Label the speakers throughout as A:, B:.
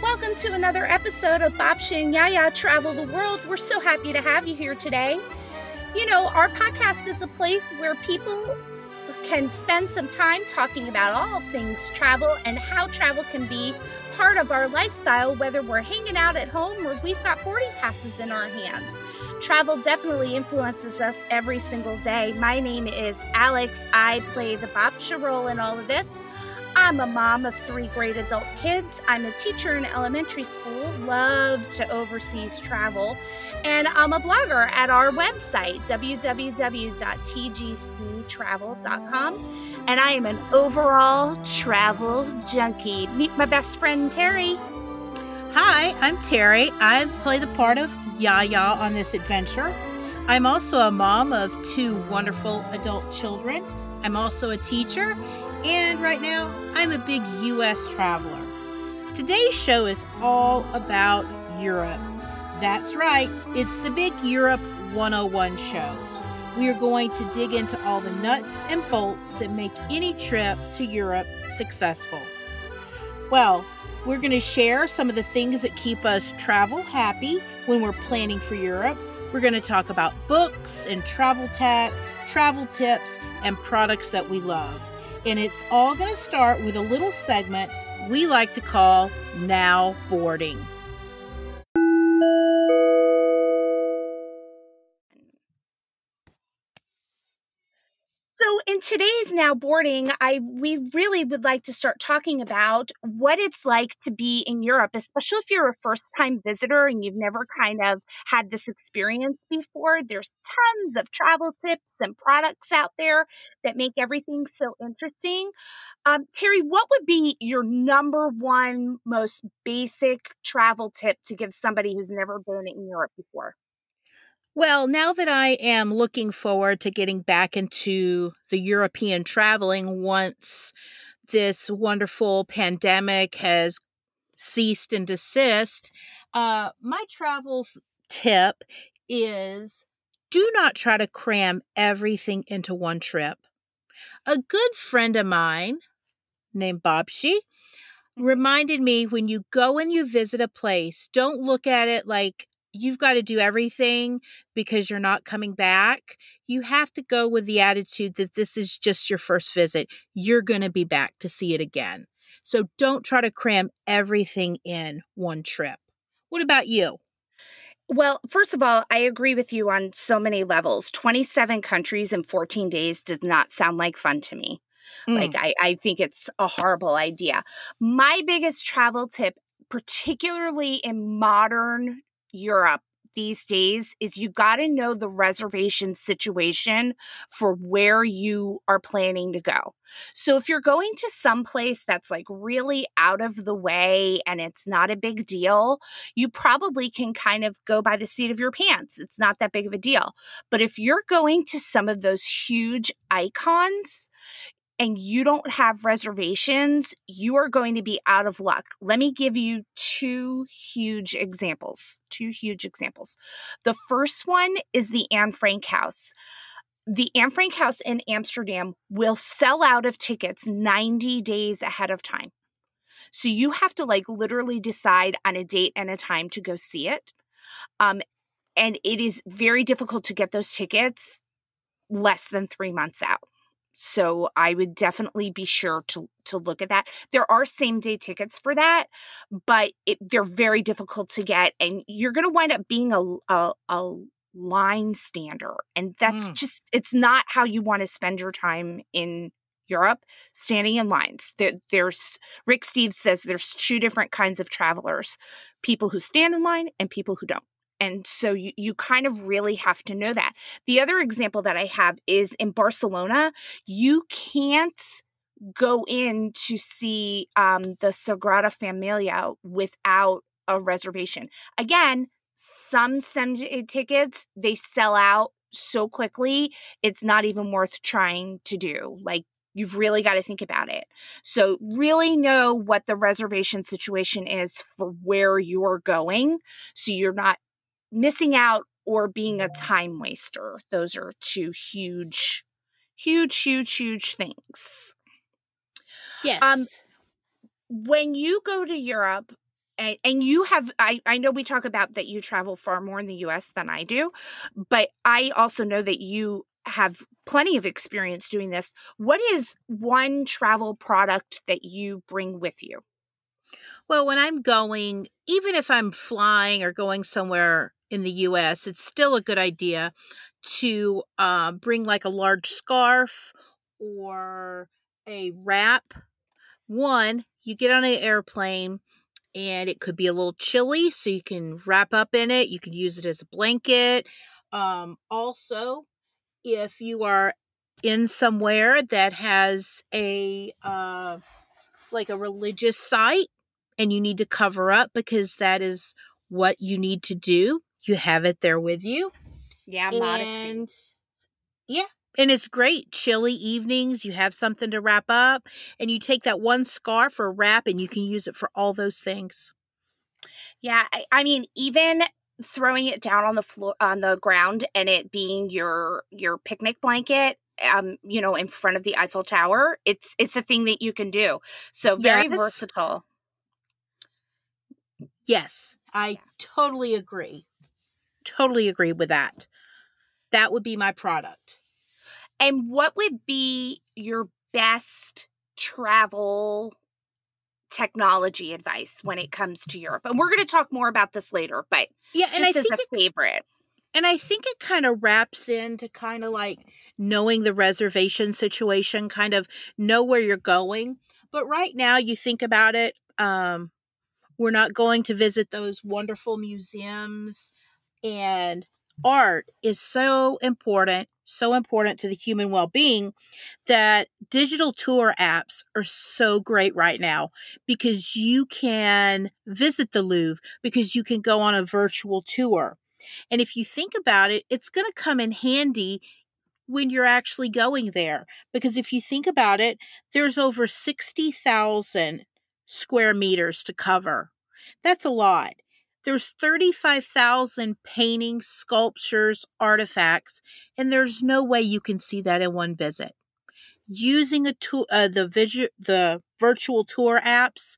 A: Welcome to another episode of Babcia and Yiayia Travel the World. We're so happy to have you here today. You know, our podcast is a place where people can spend some time talking about all things travel and how travel can be part of our lifestyle, whether we're hanging out at home or we've got boarding passes in our hands. Travel definitely influences us every single day. My name is Alex. I play the Babcia role in all of this. I'm a mom of three great adult kids. I'm a teacher in elementary school, love to overseas travel, and I'm a blogger at our website, www.tgctravel.com. And I am an overall travel junkie. Meet my best friend, Terry.
B: Hi, I'm Terry. I play the part of Yiayia on this adventure. I'm also a mom of two wonderful adult children. I'm also a teacher, and right now I'm a big U.S. traveler. Today's show is all about Europe. That's right, it's the Big Europe 101 show. We are going to dig into all the nuts and bolts that make any trip to Europe successful. Well, we're going to share some of the things that keep us travel happy when we're planning for Europe. We're going to talk about books and travel tech, travel tips, and products that we love. And it's all going to start with a little segment we like to call Now Boarding.
A: In today's now boarding, I we really would like to start talking about what it's like to be in Europe, especially if you're a first-time visitor and you've never kind of had this experience before. There's tons of travel tips and products out there that make everything so interesting. Um, Terry, what would be your number one most basic travel tip to give somebody who's never been in Europe before?
B: Well, now that I am looking forward to getting back into the European traveling once this wonderful pandemic has ceased and desist, uh, my travel tip is do not try to cram everything into one trip. A good friend of mine named Babshi reminded me when you go and you visit a place, don't look at it like you've got to do everything because you're not coming back. You have to go with the attitude that this is just your first visit. You're going to be back to see it again. So don't try to cram everything in one trip. What about you?
A: Well, first of all, I agree with you on so many levels. 27 countries in 14 days does not sound like fun to me. Mm. Like, I, I think it's a horrible idea. My biggest travel tip, particularly in modern Europe these days is you got to know the reservation situation for where you are planning to go. So if you're going to some place that's like really out of the way and it's not a big deal, you probably can kind of go by the seat of your pants. It's not that big of a deal. But if you're going to some of those huge icons, and you don't have reservations, you are going to be out of luck. Let me give you two huge examples. Two huge examples. The first one is the Anne Frank House. The Anne Frank House in Amsterdam will sell out of tickets 90 days ahead of time. So you have to like literally decide on a date and a time to go see it. Um, and it is very difficult to get those tickets less than three months out. So I would definitely be sure to to look at that. There are same day tickets for that, but it, they're very difficult to get, and you're going to wind up being a, a, a line stander, and that's mm. just it's not how you want to spend your time in Europe, standing in lines. There, there's Rick Steves says there's two different kinds of travelers: people who stand in line and people who don't. And so you, you kind of really have to know that. The other example that I have is in Barcelona, you can't go in to see um, the Sagrada Familia without a reservation. Again, some Sunday tickets, they sell out so quickly, it's not even worth trying to do. Like, You've really got to think about it. So, really know what the reservation situation is for where you're going so you're not missing out or being a time waster. Those are two huge, huge, huge, huge things.
B: Yes. Um,
A: when you go to Europe, and, and you have I, I know we talk about that you travel far more in the us than i do but i also know that you have plenty of experience doing this what is one travel product that you bring with you
B: well when i'm going even if i'm flying or going somewhere in the us it's still a good idea to uh, bring like a large scarf or a wrap one you get on an airplane and it could be a little chilly, so you can wrap up in it. You can use it as a blanket. Um, also, if you are in somewhere that has a uh, like a religious site and you need to cover up because that is what you need to do, you have it there with you.
A: Yeah, modesty. And
B: yeah, and it's great. Chilly evenings, you have something to wrap up, and you take that one scarf or wrap and you can use it for all those things.
A: Yeah, I, I mean, even throwing it down on the floor on the ground and it being your your picnic blanket um you know in front of the Eiffel Tower it's it's a thing that you can do so very yes. versatile
B: yes i yeah. totally agree totally agree with that that would be my product
A: and what would be your best travel technology advice when it comes to Europe? And we're going to talk more about this later, but yeah, and I think a it, favorite.
B: And I think it kind of wraps into kind of like knowing the reservation situation, kind of know where you're going. But right now, you think about it, um, we're not going to visit those wonderful museums and art is so important, so important to the human well being that digital tour apps are so great right now because you can visit the Louvre, because you can go on a virtual tour. And if you think about it, it's going to come in handy when you're actually going there. Because if you think about it, there's over 60,000 square meters to cover. That's a lot. There's 35,000 paintings, sculptures, artifacts, and there's no way you can see that in one visit. Using a tool, uh, the visu- the virtual tour apps,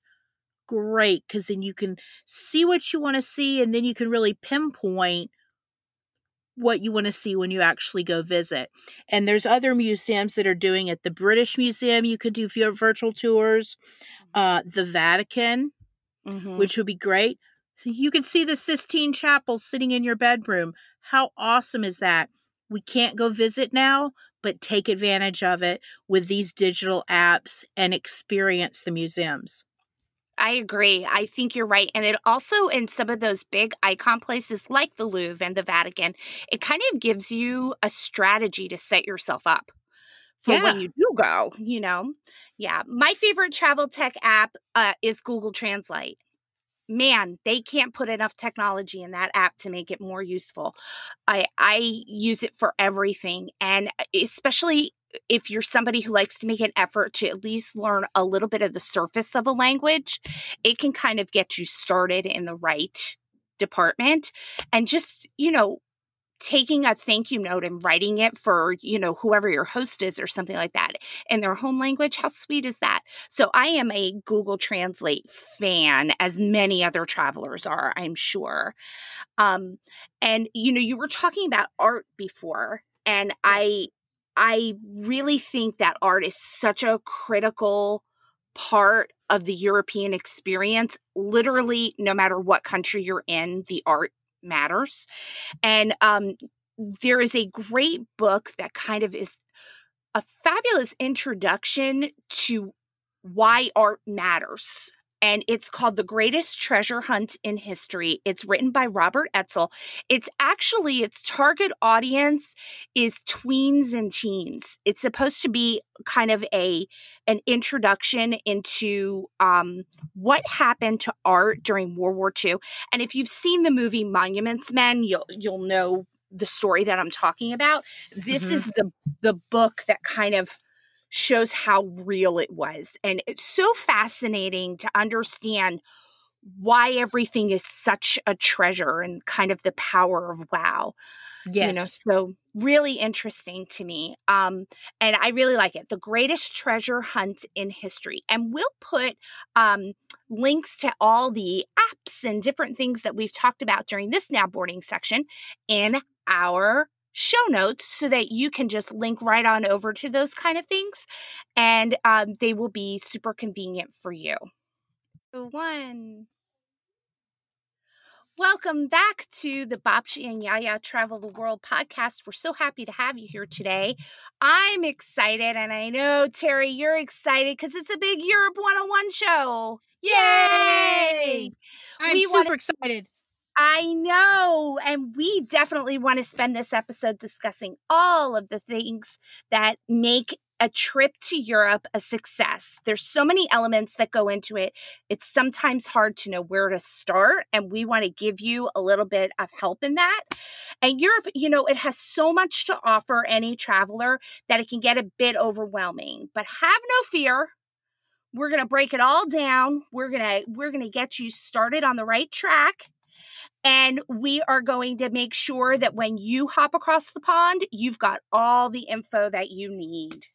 B: great because then you can see what you want to see, and then you can really pinpoint what you want to see when you actually go visit. And there's other museums that are doing it. The British Museum, you could do your virtual tours. Uh, the Vatican, mm-hmm. which would be great. So you can see the Sistine Chapel sitting in your bedroom. How awesome is that? We can't go visit now, but take advantage of it with these digital apps and experience the museums.
A: I agree. I think you're right. And it also, in some of those big icon places like the Louvre and the Vatican, it kind of gives you a strategy to set yourself up for yeah. when you do go, you know? Yeah. My favorite travel tech app uh, is Google Translate man, they can't put enough technology in that app to make it more useful. I I use it for everything and uh, especially if you're somebody who likes to make an effort to at least learn a little bit of the surface of a language, it can kind of get you started in the right department and just, you know, taking a thank you note and writing it for, you know, whoever your host is or something like that in their home language. How sweet is that? So I am a Google Translate fan, as many other travelers are, I'm sure. Um, and you know, you were talking about art before, and I I really think that art is such a critical part of the European experience. Literally, no matter what country you're in, the art matters. And um, there is a great book that kind of is a fabulous introduction to why art matters and it's called The Greatest Treasure Hunt in History. It's written by Robert Edsel. It's actually its target audience is tweens and teens. It's supposed to be kind of a an introduction into um, what happened to art during World War II. And if you've seen the movie Monuments Men, you'll you'll know the story that I'm talking about. This mm-hmm. is the the book that kind of shows how real it was. And it's so fascinating to understand why everything is such a treasure and kind of the power of wow. Yes. You know, so really interesting to me. Um, and I really like it. The greatest treasure hunt in history. And we'll put um links to all the apps and different things that we've talked about during this now boarding section in our show notes so that you can just link right on over to those kind of things and um, they will be super convenient for you. One. Welcome back to the Babci and Yiayia Travel the World podcast. We're so happy to have you here today. I'm excited, and I know, Terry, you're excited because it's a big Europe 101 show.
B: Yay! I'm we super wanna- excited.
A: I know. And we definitely want to spend this episode discussing all of the things that make a trip to Europe a success. There's so many elements that go into it. It's sometimes hard to know where to start, and we want to give you a little bit of help in that. And Europe, you know, it has so much to offer any traveler that it can get a bit overwhelming. But have no fear. We're going to break it all down. We're going to we're going to get you started on the right track. And we are going to make sure that when you hop across the pond, you've got all the info that you need.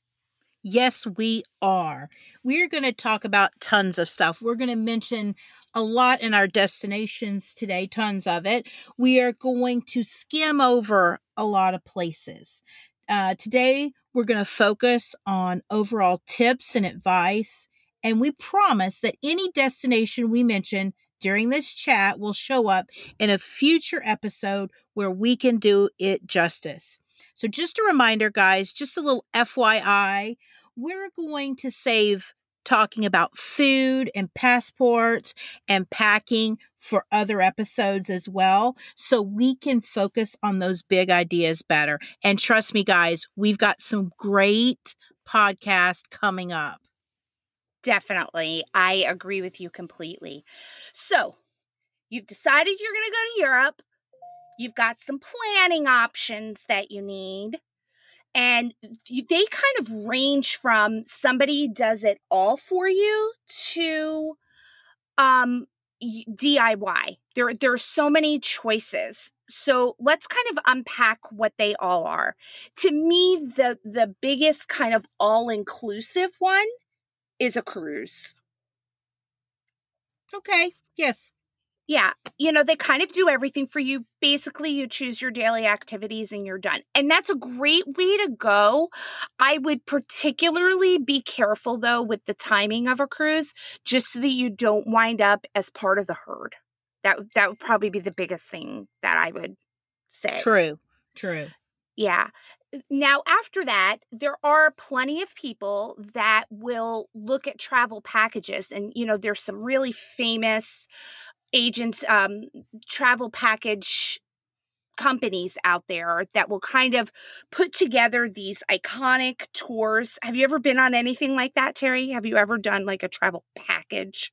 B: Yes, we are. We're going to talk about tons of stuff. We're going to mention a lot in our destinations today, tons of it. We are going to skim over a lot of places. Uh, today, we're going to focus on overall tips and advice. And we promise that any destination we mention during this chat will show up in a future episode where we can do it justice. So, just a reminder, guys, just a little FYI, we're going to save talking about food and passports and packing for other episodes as well. So we can focus on those big ideas better. And trust me, guys, we've got some great podcasts coming up.
A: Definitely. I agree with you completely. So you've decided you're going to go to Europe. You've got some planning options that you need. And they kind of range from somebody does it all for you to um, DIY. There, there are so many choices. So let's kind of unpack what they all are. To me, the the biggest kind of all inclusive one is a cruise.
B: Okay. Yes.
A: Yeah, you know, they kind of do everything for you. Basically, you choose your daily activities and you're done. And that's a great way to go. I would particularly be careful, though, with the timing of a cruise, just so that you don't wind up as part of the herd. That, that would probably be the biggest thing that I would say.
B: True, true.
A: Yeah. Now, after that, there are plenty of people that will look at travel packages. And, you know, there's some really famous agents, um, travel package companies out there that will kind of put together these iconic tours. Have you ever been on anything like that, Terry? Have you ever done like a travel package?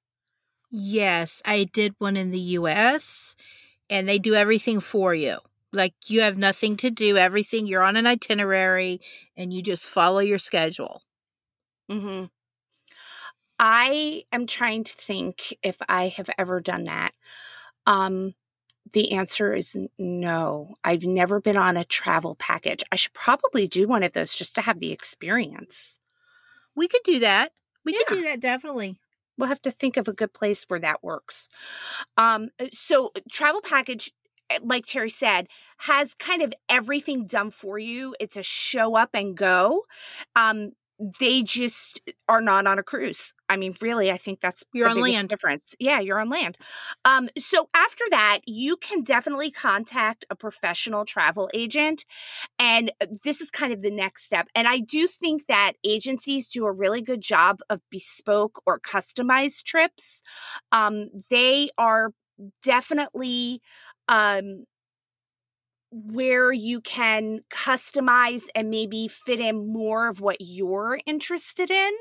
B: Yes, I did one in the US and they do everything for you. Like you have nothing to do, everything you're on an itinerary and you just follow your schedule.
A: Mhm. I am trying to think if I have ever done that. Um, the answer is no. I've never been on a travel package. I should probably do one of those just to have the experience.
B: We could do that. We yeah. could do that definitely.
A: We'll have to think of a good place where that works. Um, uh, so, travel package like Terry said, has kind of everything done for you. It's a show up and go. Um, they just are not on a cruise. I mean, really, I think that's
B: you're on land
A: difference. Yeah, you're on land. Um, so after that, you can definitely contact a professional travel agent, and uh, this is kind of the next step. And I do think that agencies do a really good job of bespoke or customized trips. Um, they are definitely um where you can customize and maybe fit in more of what you're interested in.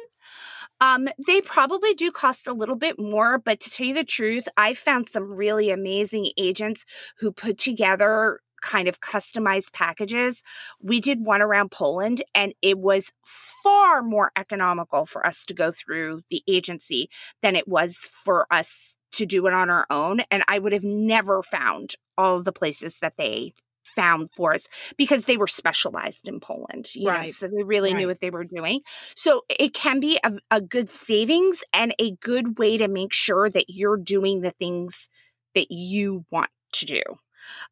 A: Um, they probably do cost a little bit more, but to tell you the truth, I found some really amazing agents who put together kind of customized packages. We did one around Poland and it was far more economical for us to go through the agency than it was for us to do it on our own. And I would have never found all the places that they found for us because they were specialized in Poland, you right. know, so they really right. knew what they were doing. So it can be a, a good savings and a good way to make sure that you're doing the things that you want to do.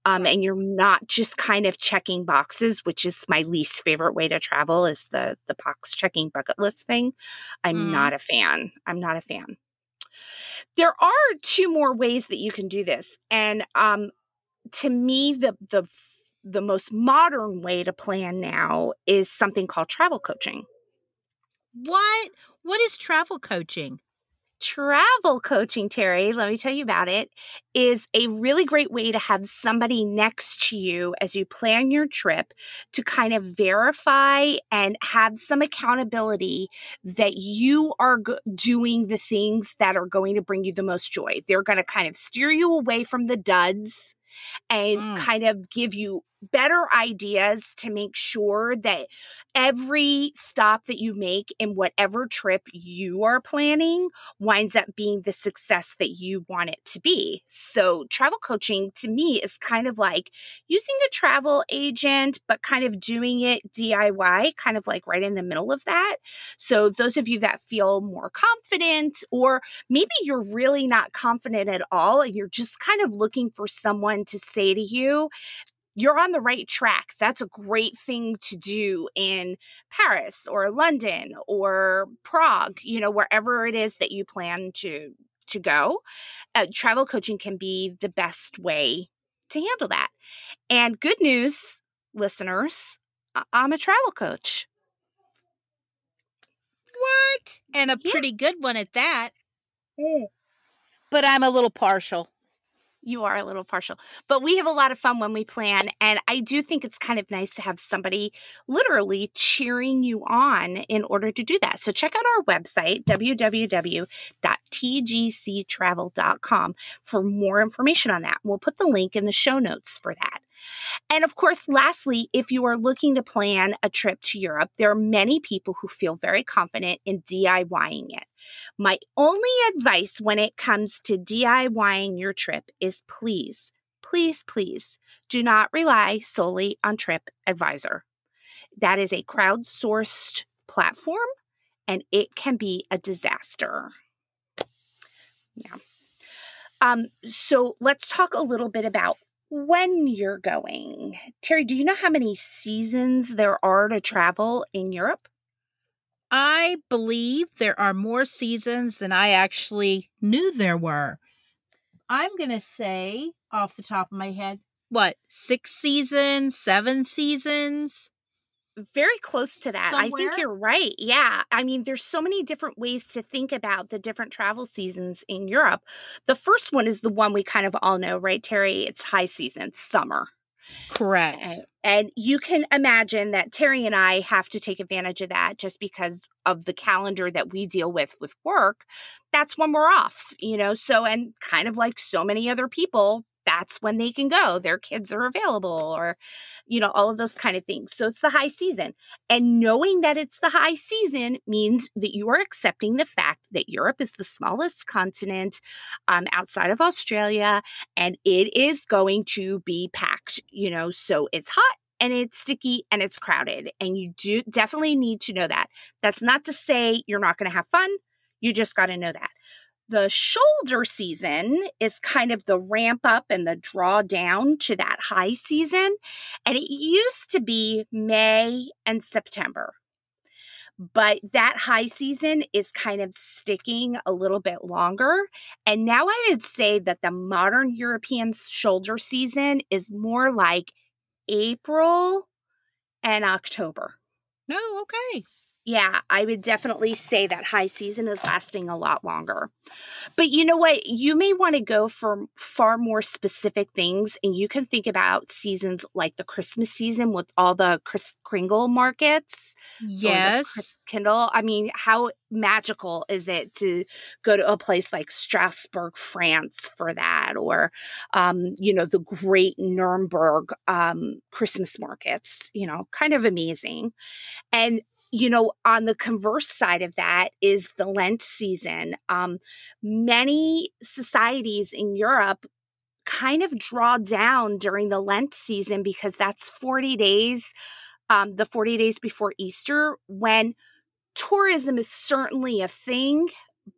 A: Um, and you're not just kind of checking boxes, which is my least favorite way to travel is the the box checking bucket list thing. I'm mm. not a fan. I'm not a fan. There are two more ways that you can do this, and um, to me, the the the most modern way to plan now is something called travel coaching.
B: What? What is travel coaching?
A: Travel coaching, Terry, let me tell you about it, is a really great way to have somebody next to you as you plan your trip to kind of verify and have some accountability that you are go- doing the things that are going to bring you the most joy. They're going to kind of steer you away from the duds and mm. kind of give you better ideas to make sure that every stop that you make in whatever trip you are planning winds up being the success that you want it to be. So, travel coaching to me is kind of like using a travel agent, but kind of doing it DIY, kind of like right in the middle of that. So, those of you that feel more confident, or maybe you're really not confident at all, and you're just kind of looking for someone to say to you, you're on the right track. That's a great thing to do in Paris or London or Prague, you know, wherever it is that you plan to to go. Uh, travel coaching can be the best way to handle that. And good news, listeners, I'm a travel coach.
B: What? And a pretty good one at that. Mm. But I'm a little partial
A: you are a little partial. But we have a lot of fun when we plan. And I do think it's kind of nice to have somebody literally cheering you on in order to do that. So check out our website, www.tgctravel.com, for more information on that. We'll put the link in the show notes for that. And of course, lastly, if you are looking to plan a trip to Europe, there are many people who feel very confident in DIYing it. My only advice when it comes to DIYing your trip is please, please, please do not rely solely on TripAdvisor. That is a crowdsourced platform and it can be a disaster. Yeah. Um, so let's talk a little bit about when you're going. Terry, do you know how many seasons there are to travel in Europe?
B: I believe there are more seasons than I actually knew there were. I'm going to say off the top of my head, what, six seasons, seven seasons?
A: Very close to that. Somewhere? I think you're right. Yeah. I mean, there's so many different ways to think about the different travel seasons in Europe. The first one is the one we kind of all know, right, Terry? It's high season, summer.
B: Correct.
A: And, and you can imagine that Terry and I have to take advantage of that just because of the calendar that we deal with with work. That's when we're off, you know? So, and kind of like so many other people, that's when they can go. Their kids are available, or, you know, all of those kind of things. So it's the high season. And knowing that it's the high season means that you are accepting the fact that Europe is the smallest continent um, outside of Australia and it is going to be packed, you know, so it's hot and it's sticky and it's crowded. And you do definitely need to know that. That's not to say you're not going to have fun. You just got to know that. The shoulder season is kind of the ramp up and the draw down to that high season. And it used to be May and September. But that high season is kind of sticking a little bit longer. And now I would say that the modern European shoulder season is more like April and October.
B: No, oh, okay
A: yeah, I would definitely say that high season is lasting a lot longer. But you know what? You may want to go for far more specific things, and you can think about seasons like the Christmas season with all the Kris Kringle markets.
B: Yes.
A: Kindle. I mean, how magical is it to go to a place like Strasbourg, France for that, or, um, you know, the great Nuremberg um, Christmas markets, you know, kind of amazing. And you know, on the converse side of that is the Lent season. Um, many societies in Europe kind of draw down during the Lent season because that's 40 days, um, the 40 days before Easter, when tourism is certainly a thing,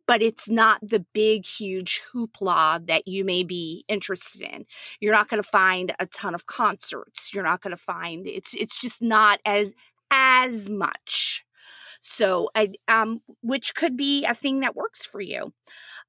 A: but it's not the big, huge hoopla that you may be interested in. You're not going to find a ton of concerts. You're not going to find it's it's just not as as much. So, I, um, which could be a thing that works for you.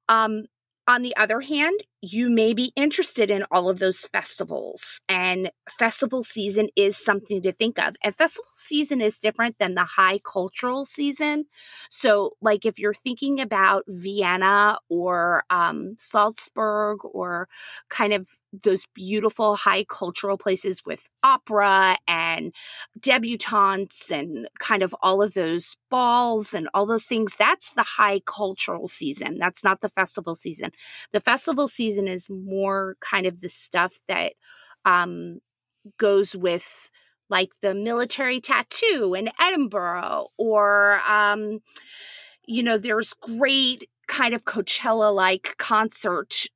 A: Um, on the other hand, you may be interested in all of those festivals, and festival season is something to think of. And festival season is different than the high cultural season. So, like if you're thinking about Vienna or um, Salzburg or kind of those beautiful high cultural places with opera and debutantes and kind of all of those balls and all those things, that's the high cultural season. That's not the festival season. The festival season is more kind of the stuff that um, goes with like the military tattoo in Edinburgh or um, you know there's great kind of Coachella like concert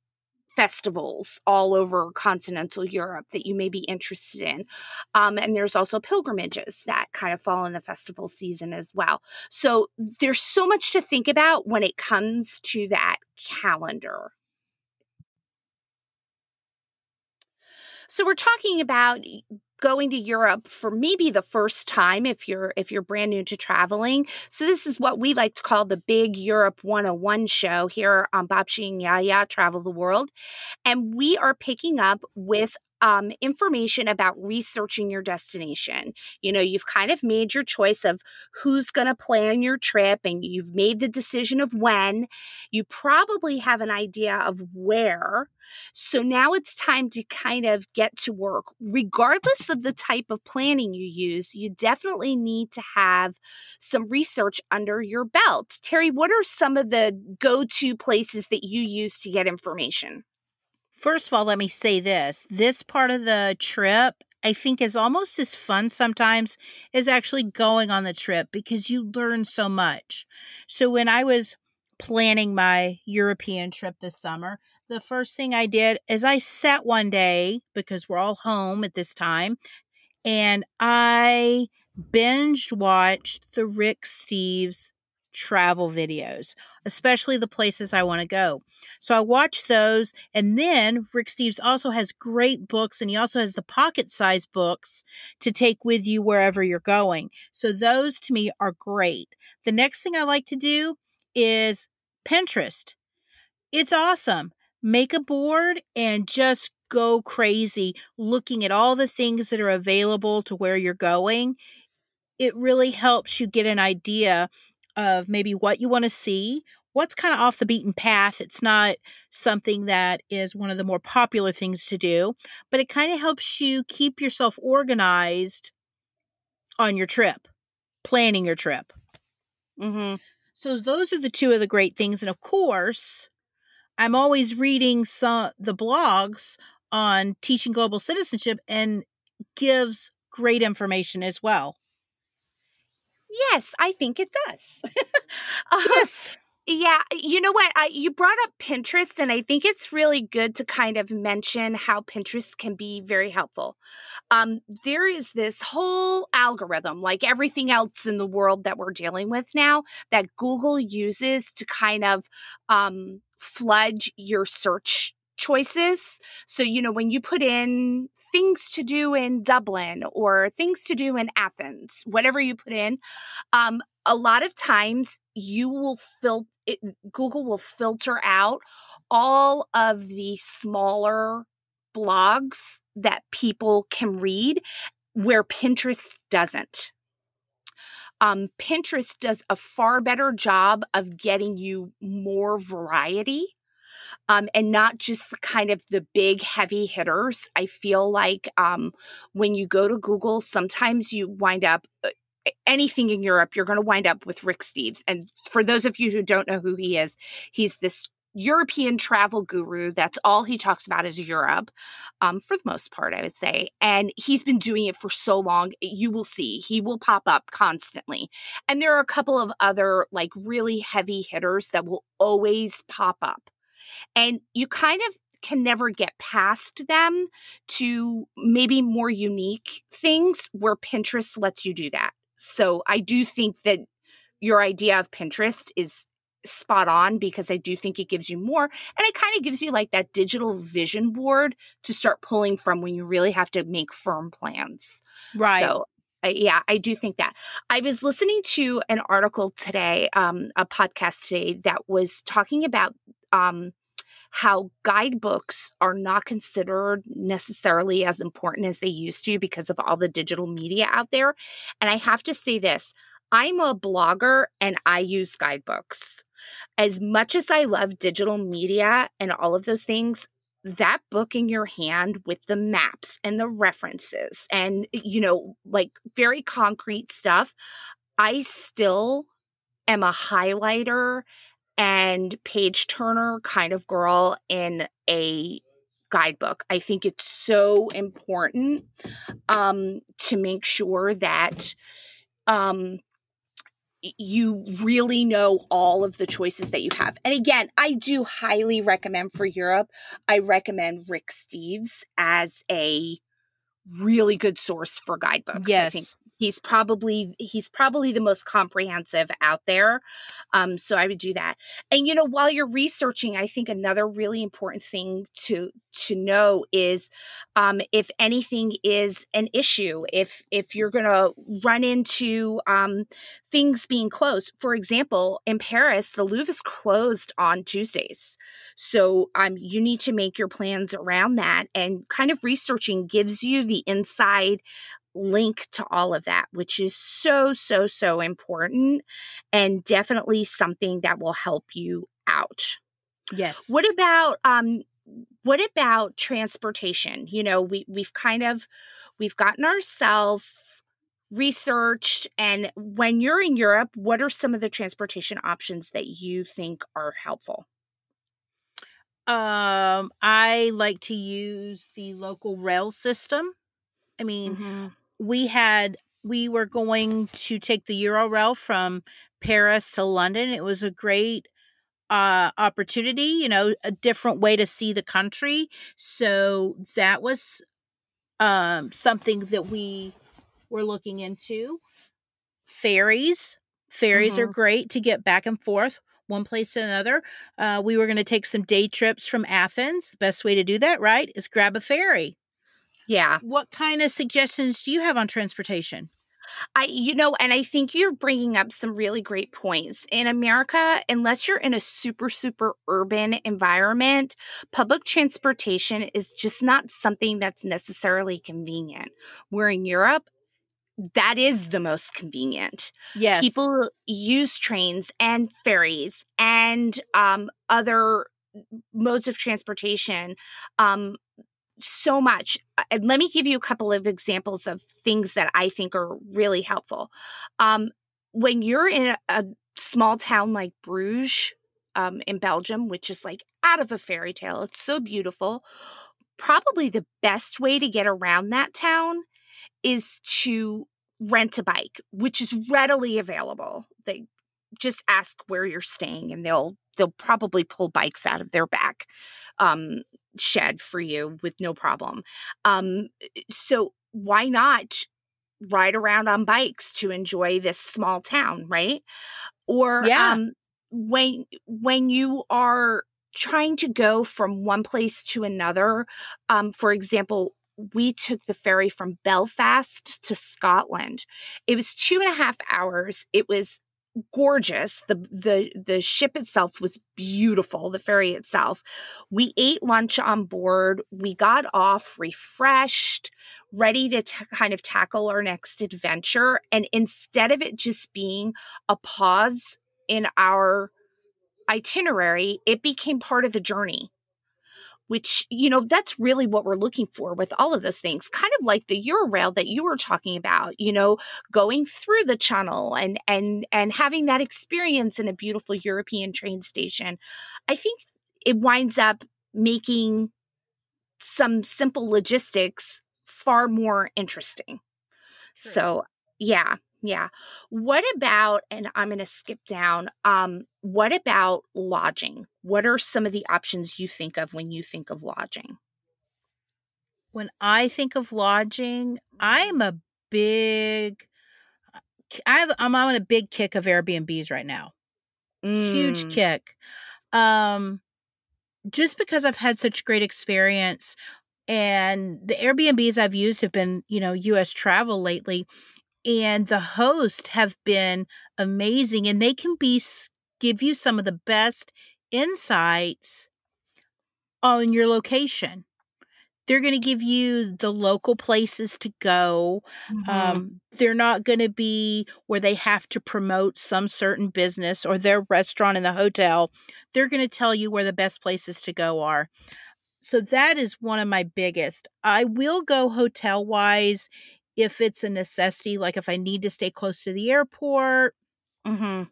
A: festivals all over continental Europe that you may be interested in. Um, and there's also pilgrimages that kind of fall in the festival season as well. So there's so much to think about when it comes to that calendar. So we're talking about going to Europe for maybe the first time if you're if you're brand new to traveling. So this is what we like to call the Big Europe 101 show here on Babshi and Yiayia Travel the World. And we are picking up with um, information about researching your destination. You know, you've kind of made your choice of who's going to plan your trip and you've made the decision of when. You probably have an idea of where. So now it's time to kind of get to work. Regardless of the type of planning you use, you definitely need to have some research under your belt. Terry, what are some of the go to places that you use to get information?
B: First of all, let me say this this part of the trip I think is almost as fun sometimes as actually going on the trip because you learn so much. So when I was planning my European trip this summer, the first thing I did is I sat one day because we're all home at this time and I binged watched the Rick Steves travel videos, especially the places I want to go. So I watched those. And then Rick Steves also has great books and he also has the pocket size books to take with you wherever you're going. So those to me are great. The next thing I like to do is Pinterest. It's awesome. Make a board and just go crazy looking at all the things that are available to where you're going. It really helps you get an idea of maybe what you want to see, what's kind of off the beaten path. It's not something that is one of the more popular things to do, but it kind of helps you keep yourself organized on your trip, planning your trip. Mm-hmm. So those are the two of the great things, and of course, I'm always reading some the blogs on teaching global citizenship and gives great information as well.
A: Yes, I think it does.
B: um, yes.
A: Yeah, you know what? I you brought up Pinterest and I think it's really good to kind of mention how Pinterest can be very helpful. Um there is this whole algorithm like everything else in the world that we're dealing with now that Google uses to kind of um flood your search choices. So, you know, when you put in things to do in Dublin or things to do in Athens, whatever you put in, um, a lot of times you will filter Google will filter out all of the smaller blogs that people can read where Pinterest doesn't. Um, Pinterest does a far better job of getting you more variety um, and not just kind of the big heavy hitters. I feel like um, when you go to Google, sometimes you wind up uh, anything in Europe, you're going to wind up with Rick Steves. And for those of you who don't know who he is, he's this European travel guru. That's all he talks about is Europe, um, for the most part, I would say. And he's been doing it for so long. You will see he will pop up constantly. And there are a couple of other like really heavy hitters that will always pop up. And you kind of can never get past them to maybe more unique things where Pinterest lets you do that. So I do think that your idea of Pinterest is spot on because I do think it gives you more and it kind of gives you like that digital vision board to start pulling from when you really have to make firm plans.
B: Right.
A: So uh, yeah, I do think that. I was listening to an article today, um, a podcast today that was talking about um, how guidebooks are not considered necessarily as important as they used to because of all the digital media out there. And I have to say this I'm a blogger and I use guidebooks. As much as I love digital media and all of those things, that book in your hand with the maps and the references and, you know, like very concrete stuff, I still am a highlighter and page turner kind of girl in a guidebook. I think it's so important um, to make sure that um, you really know all of the choices that you have. And again, I do highly recommend for Europe, I recommend Rick Steves as a really good source for guidebooks.
B: Yes.
A: I think he's probably he's probably the most comprehensive out there um, so i would do that. And you know while you're researching i think another really important thing to to know is um, if anything is an issue if if you're going to run into um, things being closed. For example in paris the louvre is closed on tuesdays. So um, you need to make your plans around that and kind of researching gives you the inside link to all of that, which is so, so, so important and definitely something that will help you out.
B: Yes.
A: What about um what about transportation? You know, we we've kind of we've gotten ourselves researched and when you're in Europe, what are some of the transportation options that you think are helpful?
B: Um, I like to use the local rail system. I mean,
A: Mm-hmm.
B: We had we were going to take the Eurail from Paris to London. It was a great uh opportunity, you know, a different way to see the country. So that was um something that we were looking into. Ferries. Ferries are
A: Mhm.
B: great to get back and forth one place to another. Uh, we were going to take some day trips from Athens. The best way to do that, right, is grab a ferry.
A: Yeah.
B: What kind of suggestions do you have on transportation?
A: I, you know, and I think you're bringing up some really great points. In America, unless you're in a super, super urban environment, public transportation is just not something that's necessarily convenient. Where in Europe, that is the most convenient.
B: Yes.
A: People use trains and ferries and um, other modes of transportation um, so much. Uh, And let me give you a couple of examples of things that I think are really helpful. Um, when you're in a, a small town like Bruges um, in Belgium, which is like out of a fairy tale, it's so beautiful. Probably the best way to get around that town is to rent a bike, which is readily available. They just ask where you're staying and they'll they'll probably pull bikes out of their back um, shed for you with no problem. Um, so why not ride around on bikes to enjoy this small town, right? Or
B: Yeah.
A: um, when when you are trying to go from one place to another, um, for example, we took the ferry from Belfast to Scotland. It was two and a half hours. It was gorgeous. The the the ship itself was beautiful, the ferry itself. We ate lunch on board. We got off refreshed, ready to ta- kind of tackle our next adventure and instead of it just being a pause in our itinerary, it became part of the journey which you know that's really what we're looking for with all of those things kind of like the eurail that you were talking about you know going through the channel and and and having that experience in a beautiful european train station. I think it winds up making some simple logistics far more interesting.
B: True.
A: so yeah Yeah. What about, and I'm going to skip down, um, what about lodging? What are some of the options you think of when you think of lodging?
B: When I think of lodging, I'm a big, I am on a big kick of Airbnbs right now. Mm. Huge kick. Um, just because I've had such great experience and the Airbnbs I've used have been, you know, US travel lately and the hosts have been amazing and they can be give you some of the best insights on your location. They're going to give you the local places to go mm-hmm. um, they're not going to be where they have to promote some certain business or their restaurant in the hotel. They're going to tell you where the best places to go are. So that is one of my biggest. I will go hotel wise if it's a necessity, like if I need to stay close to the airport, mm-hmm.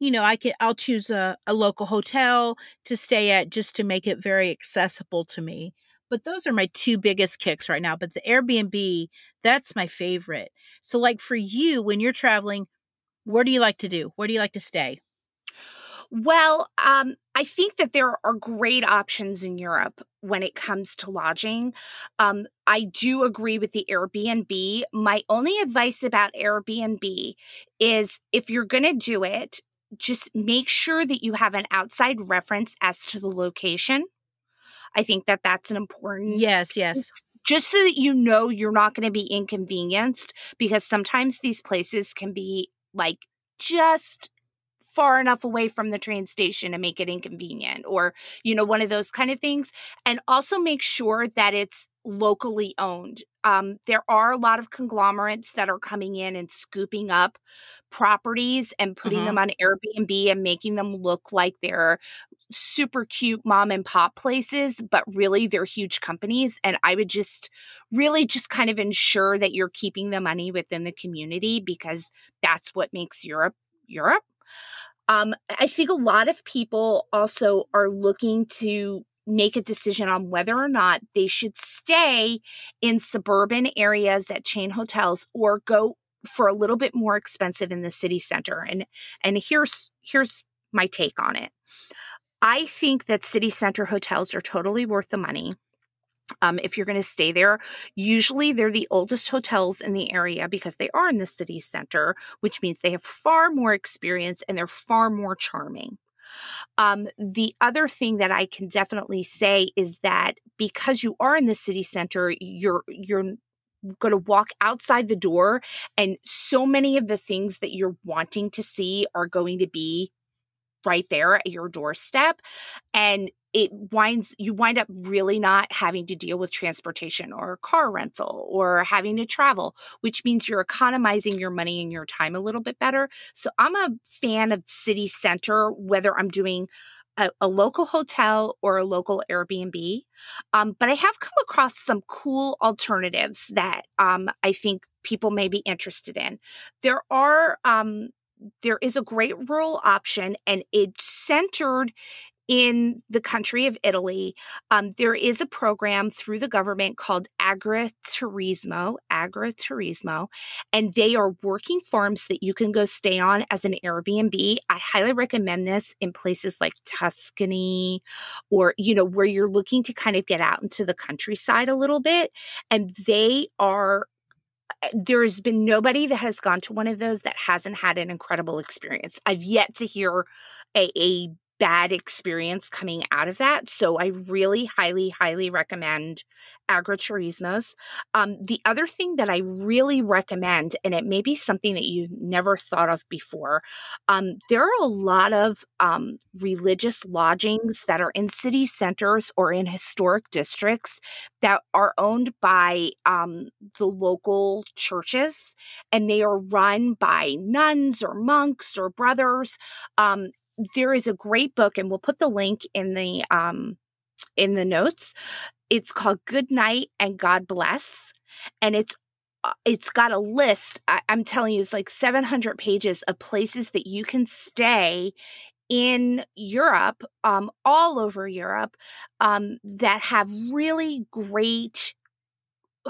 B: you know, I can I'll choose a, a local hotel to stay at just to make it very accessible to me. But those are my two biggest kicks right now. But the Airbnb, that's my favorite. So, like for you, when you're traveling, where do you like to do? Where do you like to stay?
A: Well, um, I think that there are great options in Europe when it comes to lodging. Um, I do agree with the Airbnb. My only advice about Airbnb is if you're going to do it, just make sure that you have an outside reference as to the location. I think that that's an important.
B: Yes, yes.
A: Just so that you know you're not going to be inconvenienced because sometimes these places can be like just far enough away from the train station to make it inconvenient or you know one of those kind of things and also make sure that it's locally owned um, there are a lot of conglomerates that are coming in and scooping up properties and putting mm-hmm. them on airbnb and making them look like they're super cute mom and pop places but really they're huge companies and i would just really just kind of ensure that you're keeping the money within the community because that's what makes europe europe um, I think a lot of people also are looking to make a decision on whether or not they should stay in suburban areas at chain hotels or go for a little bit more expensive in the city center. And and here's here's my take on it. I think that city center hotels are totally worth the money um, if you're going to stay there. Usually they're the oldest hotels in the area because they are in the city center, which means they have far more experience and they're far more charming. Um, the other thing that I can definitely say is that because you are in the city center, you're you're going to walk outside the door and so many of the things that you're wanting to see are going to be right there at your doorstep and it winds you wind up really not having to deal with transportation or car rental or having to travel which means you're economizing your money and your time a little bit better. So i'm a fan of city center whether i'm doing a, a local hotel or a local airbnb. Um, but i have come across some cool alternatives that um, i think people may be interested in. There are um, there is a great rural option and it's centered in the country of Italy, um, there is a program through the government called Agriturismo, Agriturismo, and they are working farms that you can go stay on as an Airbnb. I highly recommend this in places like Tuscany or, you know, where you're looking to kind of get out into the countryside a little bit. And they are uh, there's been nobody that has gone to one of those that hasn't had an incredible experience. I've yet to hear a, a bad experience coming out of that. So I really highly, highly recommend agriturismos. Um, the other thing that I really recommend, and it may be something that you never thought of before, um, there are a lot of um, religious lodgings that are in city centers or in historic districts that are owned by um, the local churches, and they are run by nuns or monks or brothers. There is a great book, and we'll put the link in the um, in the notes. It's called Good Night and God Bless, and it's uh, it's got a list. I, am telling you, it's like 700 pages of places that you can stay in Europe, um, all over Europe, um, that have really great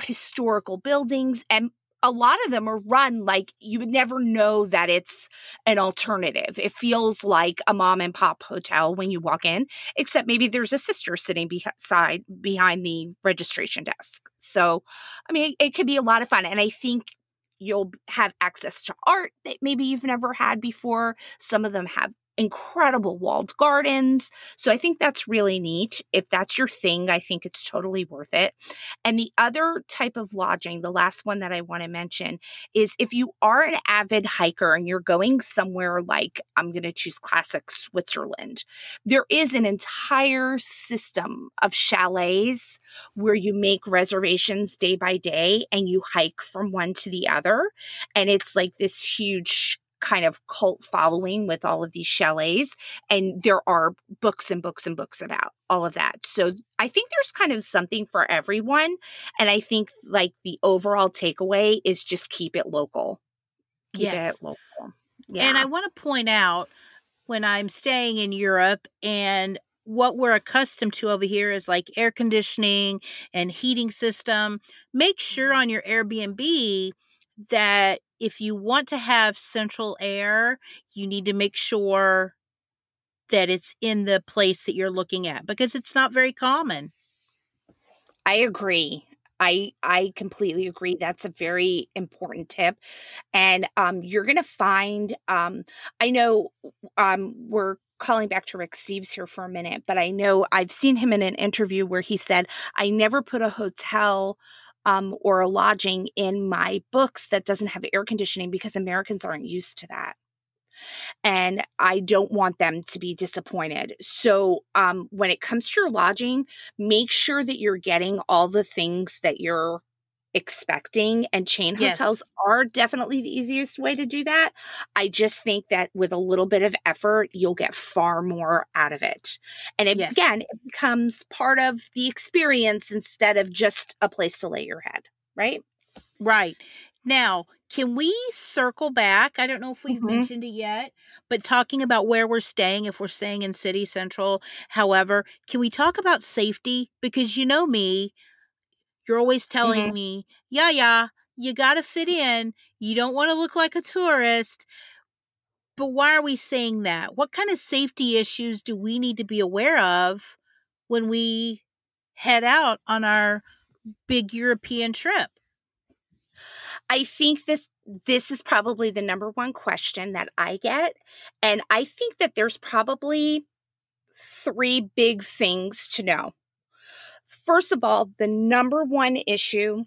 A: historical buildings and a lot of them are run like you would never know that it's an alternative. It feels like a mom and pop hotel when you walk in, except maybe there's a sister sitting beside behind the registration desk. So, I mean, it, it could be a lot of fun. And I think you'll have access to art that maybe you've never had before. Some of them have incredible walled gardens. So I think that's really neat. If that's your thing, I think it's totally worth it. And the other type of lodging, the last one that I want to mention, is if you are an avid hiker and you're going somewhere like, I'm going to choose classic Switzerland, there is an entire system of chalets where you make reservations day by day and you hike from one to the other. And it's like this huge kind of cult following with all of these chalets. And there are books and books and books about all of that. So I think there's kind of something for everyone. And I think like the overall takeaway is just keep it local. Keep
B: yes. it local. Yeah. And I want to point out when I'm staying in Europe and what we're accustomed to over here is like air conditioning and heating system. Make sure mm-hmm. on your Airbnb that if you want to have central air, you need to make sure that it's in the place that you're looking at because it's not very common.
A: I agree. I I completely agree. That's a very important tip, and um, you're gonna find. Um, I know um, we're calling back to Rick Steves here for a minute, but I know I've seen him in an interview where he said, "I never put a hotel." Um, or a lodging in my books that doesn't have air conditioning because Americans aren't used to that. And I don't want them to be disappointed. So, um, when it comes to your lodging, make sure that you're getting all the things that you're expecting and chain yes. hotels are definitely the easiest way to do that. I just think that with a little bit of effort, you'll get far more out of it. And it, yes. again, it becomes part of the experience instead of just a place to lay your head, right?
B: Right. Now, can we circle back? I don't know if we've mm-hmm. mentioned it yet, but talking about where we're staying, if we're staying in City Central, however, can we talk about safety? Because you know me, you're always telling mm-hmm. me, yeah, yeah, you got to fit in. You don't want to look like a tourist. But why are we saying that? What kind of safety issues do we need to be aware of when we head out on our big European trip?
A: I think this this is probably the number one question that I get and I think that there's probably three big things to know. First of all, the number one issue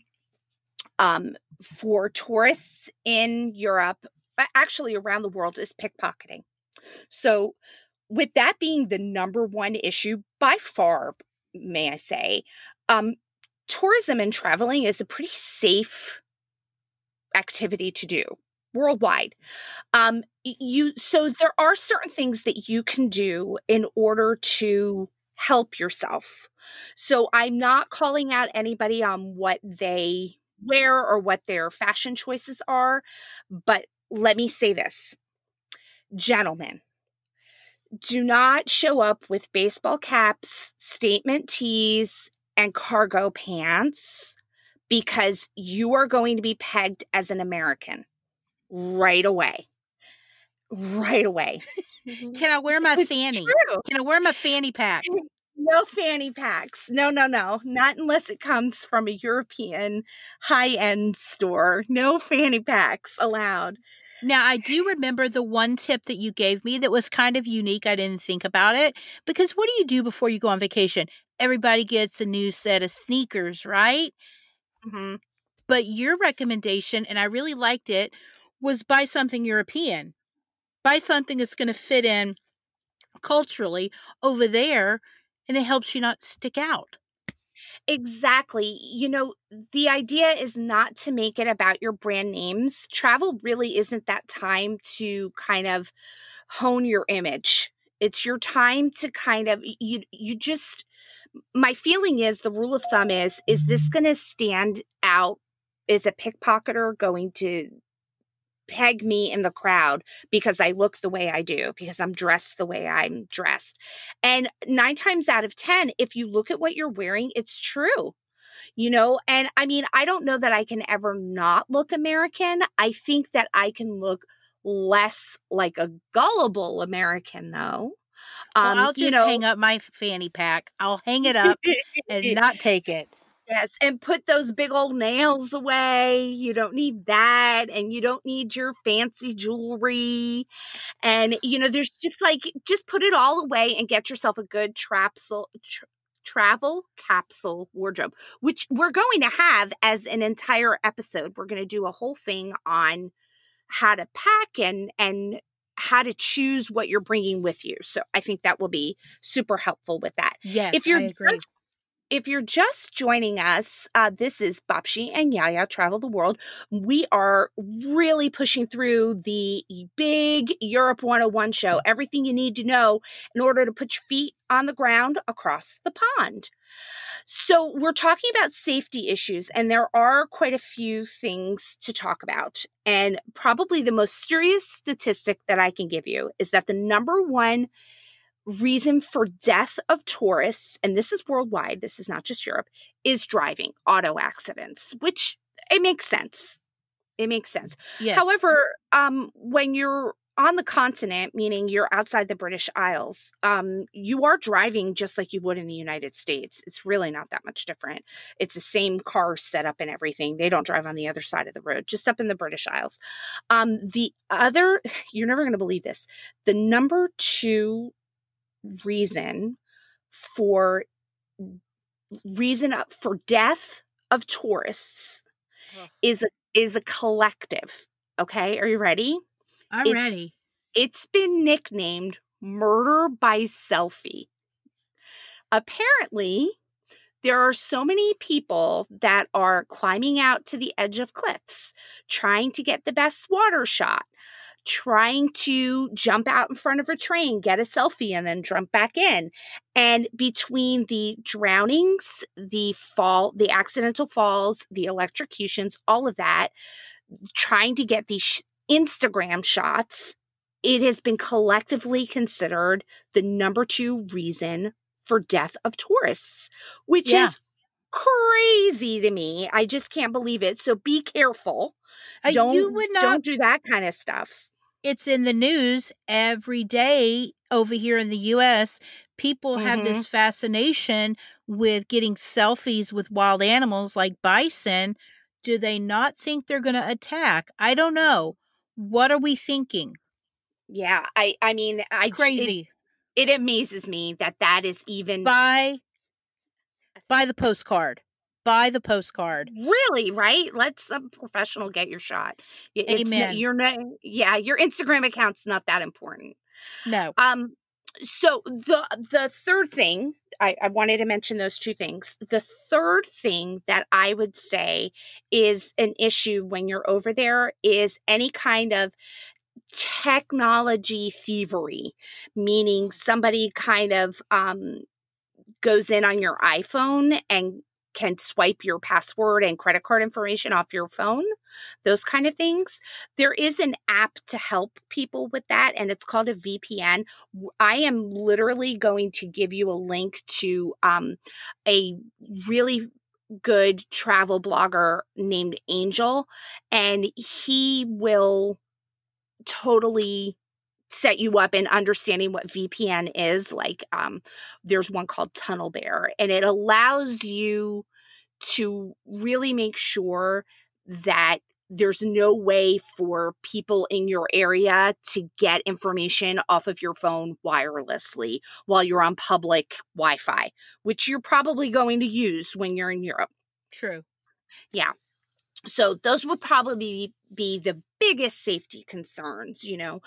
A: um, for tourists in Europe, actually around the world, is pickpocketing. So, with that being the number one issue by far, may I say, um, tourism and traveling is a pretty safe activity to do worldwide. Um, you so there are certain things that you can do in order to help yourself. So I'm not calling out anybody on what they wear or what their fashion choices are, but let me say this. Gentlemen, do not show up with baseball caps, statement tees, and cargo pants because you are going to be pegged as an American right away. Right away.
B: Mm-hmm. Can I wear my fanny? True. Can I wear my fanny pack?
A: No fanny packs. No, no, no. Not unless it comes from a European high end store. No fanny packs allowed.
B: Now, I do remember the one tip that you gave me that was kind of unique. I didn't think about it because what do you do before you go on vacation? Everybody gets a new set of sneakers, right? Mm-hmm. But your recommendation, and I really liked it, was buy something European buy something that's going to fit in culturally over there and it helps you not stick out.
A: Exactly. You know, the idea is not to make it about your brand names. Travel really isn't that time to kind of hone your image. It's your time to kind of you you just my feeling is the rule of thumb is is this going to stand out is a pickpocketer going to peg me in the crowd because I look the way I do, because I'm dressed the way I'm dressed. And nine times out of 10, if you look at what you're wearing, it's true. you know? And I mean, I don't know that I can ever not look American. I think that I can look less like a gullible American, though.
B: Um, well, I'll just you know, hang up my fanny pack. I'll hang it up and not take it.
A: Yes, and put those big old nails away. You don't need that. And you don't need your fancy jewelry. And, you know, there's just like, just put it all away and get yourself a good trapsel, tra- travel capsule wardrobe, which we're going to have as an entire episode. We're going to do a whole thing on how to pack and, and, how to choose what you're bringing with you. So I think that will be super helpful with that.
B: Yes, if you're I agree.
A: Just, if you're just joining us, uh, this is Babcia and Yiayia Travel the World. We are really pushing through the big Europe 101 show, everything you need to know in order to put your feet on the ground across the pond. So, we're talking about safety issues, and there are quite a few things to talk about. And probably the most serious statistic that I can give you is that the number one reason for death of tourists, and this is worldwide, this is not just Europe, is driving, auto accidents, which it makes sense. It makes sense. Yes. However, um, when you're on the continent, meaning you're outside the British Isles, um, you are driving just like you would in the United States. It's really not that much different. It's the same car setup and everything. They don't drive on the other side of the road, just up in the British Isles. Um, the other, you're never going to believe this, the number two reason for reason for death of tourists is a, is a collective. Okay, are you ready?
B: I'm it's, ready.
A: It's been nicknamed murder by selfie. Apparently, there are so many people that are climbing out to the edge of cliffs, trying to get the best water shot, trying to jump out in front of a train, get a selfie, and then jump back in. And between the drownings, the fall, the accidental falls, the electrocutions, all of that, trying to get these Instagram shots, it has been collectively considered the number two reason for death of tourists, which yeah. is crazy to me. I just can't believe it. So be careful. Uh, don't, you would not, don't do that kind of stuff
B: it's in the news every day over here in the US. People mm-hmm. have this fascination with getting selfies with wild animals like bison. Do they not think they're going to attack? I don't know. What are we thinking?
A: Yeah, I I mean,
B: it's
A: I
B: crazy.
A: It, it amazes me that that is even
B: by by the postcard buy the postcard.
A: Really, right? Let's a professional get your shot. It's Amen. You're not, yeah, your Instagram account's not that important.
B: No.
A: Um. So the the third thing I, I wanted to mention those two things. The third thing that I would say is an issue when you're over there is any kind of technology thievery, meaning somebody kind of um goes in on your iPhone and can swipe your password and credit card information off your phone, those kind of things. There is an app to help people with that, and it's called a VPN. I am literally going to give you a link to um, a really good travel blogger named Angel, and he will totally set you up in understanding what VPN is. Like um, there's one called Tunnel Bear, and it allows you to really make sure that there's no way for people in your area to get information off of your phone wirelessly while you're on public Wi Fi, which you're probably going to use when you're in Europe.
B: True.
A: Yeah. So those would probably be, be the biggest safety concerns, you know,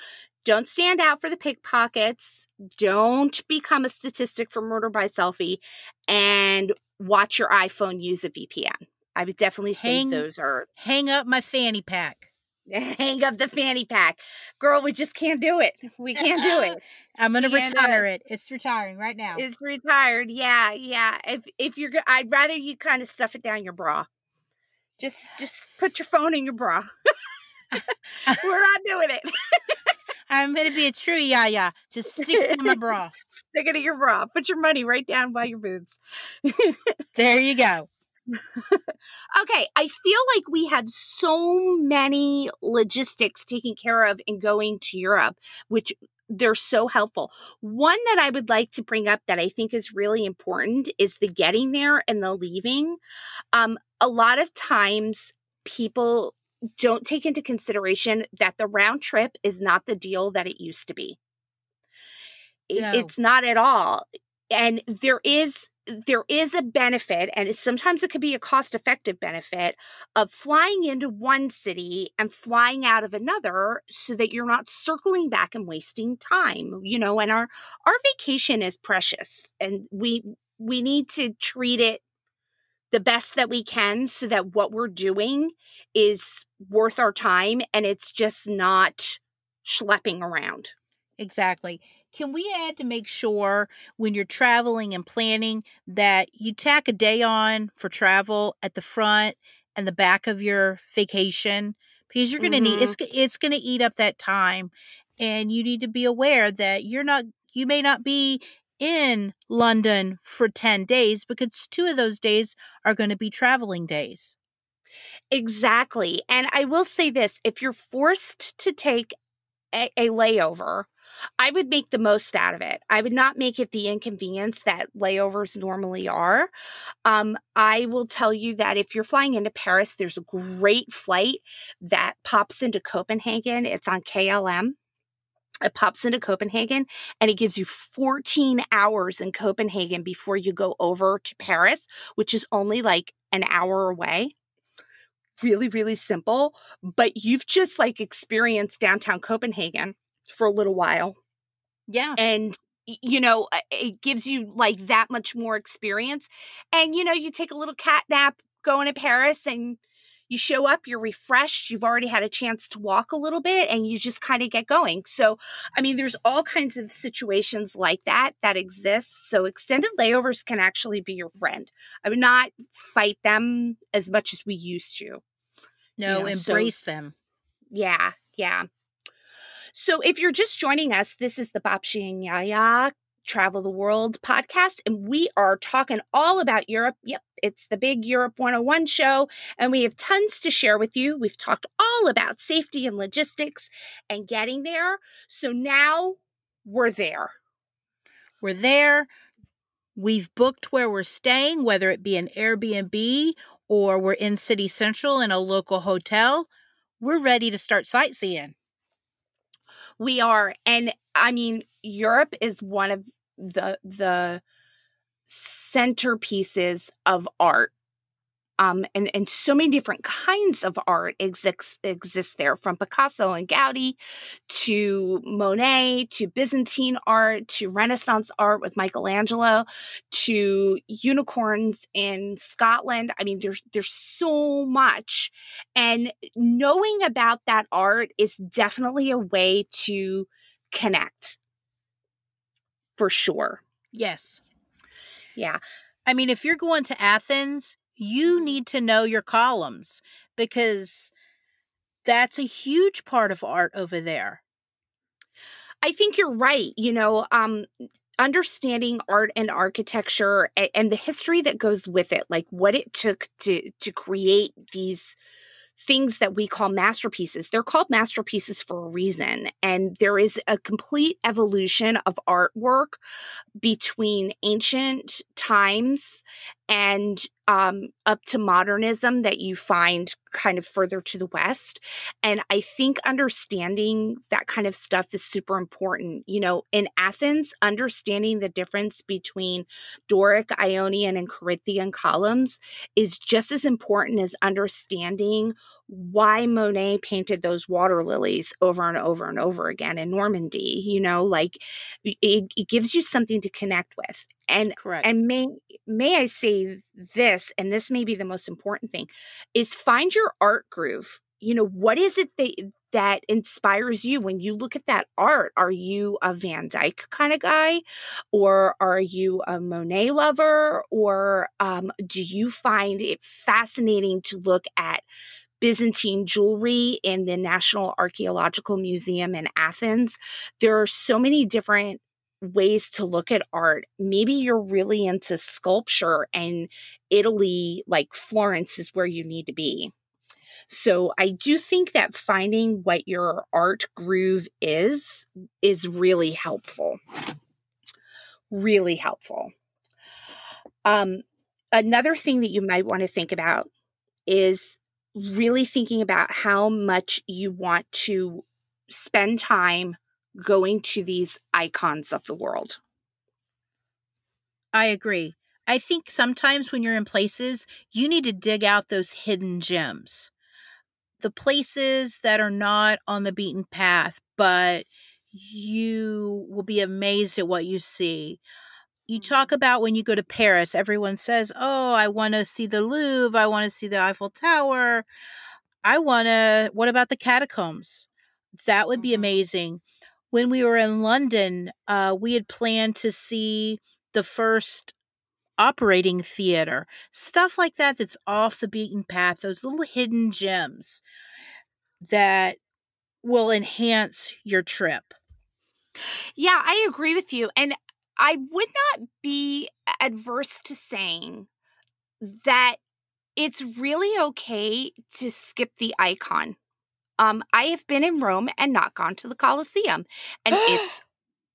A: don't stand out for the pickpockets. Don't become a statistic for murder by selfie. And watch your iPhone use a VPN. I would definitely say hang, those are.
B: Hang up my fanny pack.
A: Hang up the fanny pack. Girl, we just can't do it. We can't do it.
B: I'm going to retire it. It's retiring right now.
A: It's retired. Yeah, yeah. If if you're I'd rather you kind of stuff it down your bra. Just just put your phone in your bra. We're not doing it.
B: I'm gonna be a true yiayia. Just stick it in my bra.
A: Stick it in your bra. Put your money right down by your boobs.
B: there you go.
A: okay, I feel like we had so many logistics taken care of in going to Europe, which they're so helpful. One that I would like to bring up that I think is really important is the getting there and the leaving. Um, a lot of times people don't take into consideration that the round trip is not the deal that it used to be. No. It's not at all. And there is there is a benefit and sometimes it could be a cost effective benefit of flying into one city and flying out of another so that you're not circling back and wasting time you know and our our vacation is precious and we we need to treat it the best that we can so that what we're doing is worth our time and it's just not schlepping around
B: Exactly. Can we add to make sure when you're traveling and planning that you tack a day on for travel at the front and the back of your vacation because you're going to mm-hmm. need it's it's going to eat up that time and you need to be aware that you're not you may not be in London for 10 days because two of those days are going to be traveling days.
A: Exactly. And I will say this if you're forced to take a, a layover, I would make the most out of it. I would not make it the inconvenience that layovers normally are. Um, I will tell you that if you're flying into Paris, there's a great flight that pops into Copenhagen. It's on KLM. It pops into Copenhagen and it gives you 14 hours in Copenhagen before you go over to Paris, which is only like an hour away really really simple but you've just like experienced downtown copenhagen for a little while.
B: Yeah.
A: And you know, uh, it gives you like that much more experience. And you know, you take a little cat nap going to Paris and you show up, you're refreshed, you've already had a chance to walk a little bit and you just kind of get going. So, I mean, there's all kinds of situations like that that exist. So, extended layovers can actually be your friend. I would not fight them as much as we used to.
B: No, you know, embrace so, them.
A: Yeah, yeah. So if you're just joining us, this is the Babcia and Yiayia Travel the World podcast, and we are talking all about Europe. Yep, it's the big Europe 101 show, and we have tons to share with you. We've talked all about safety and logistics and getting there. So now we're there.
B: We're there. We've booked where we're staying, whether it be an Airbnb or we're in City Central in a local hotel. We're ready to start sightseeing.
A: We are. And I mean, Europe is one of the the centerpieces of art um, and, and so many different kinds of art exist, exist there from Picasso and Gaudi to Monet to Byzantine art to Renaissance art with Michelangelo to unicorns in Scotland. I mean, there's, there's so much. And knowing about that art is definitely a way to connect for sure.
B: Yes.
A: Yeah.
B: I mean, if you're going to Athens, you need to know your columns because that's a huge part of art over there.
A: I think you're right. You know, um, understanding art and architecture and, and, the history that goes with it, like what it took to to create these things that we call masterpieces. They're called masterpieces for a reason. And there is a complete evolution of artwork between ancient times and um, up to modernism that you find kind of further to the west. And I think understanding that kind of stuff is super important. You know, in Athens, understanding the difference between Doric, Ionian, and Corinthian columns is just as important as understanding why Monet painted those water lilies over and over and over again in Normandy. You know, like it, it gives you something to connect with. And
B: Correct.
A: and may may I say this, and this may be the most important thing, is find your art groove. You know, what is it that that inspires you when you look at that art? Are you a Van Dyck kind of guy, or are you a Monet lover, or um, do you find it fascinating to look at Byzantine jewelry in the National Archaeological Museum in Athens. There are so many different ways to look at art. Maybe you're really into sculpture and Italy, like Florence, is where you need to be. So I do think that finding what your art groove is is really helpful. Really helpful. Um, another thing that you might want to think about is really thinking about how much you want to spend time going to these icons of the world.
B: I agree. I think sometimes when you're in places, you need to dig out those hidden gems. The places that are not on the beaten path, but you will be amazed at what you see. You talk mm-hmm. about when you go to Paris, everyone says, Oh, I want to see the Louvre. I want to see the Eiffel Tower. I want to, what about the catacombs? That would be mm-hmm. amazing when we were in London, uh, we had planned to see the first operating theater, stuff like that that's off the beaten path, those little hidden gems that will enhance your trip.
A: Yeah, I agree with you. And I would not be adverse to saying that it's really okay to skip the icon. Um, I have been in Rome and not gone to the Colosseum, and it's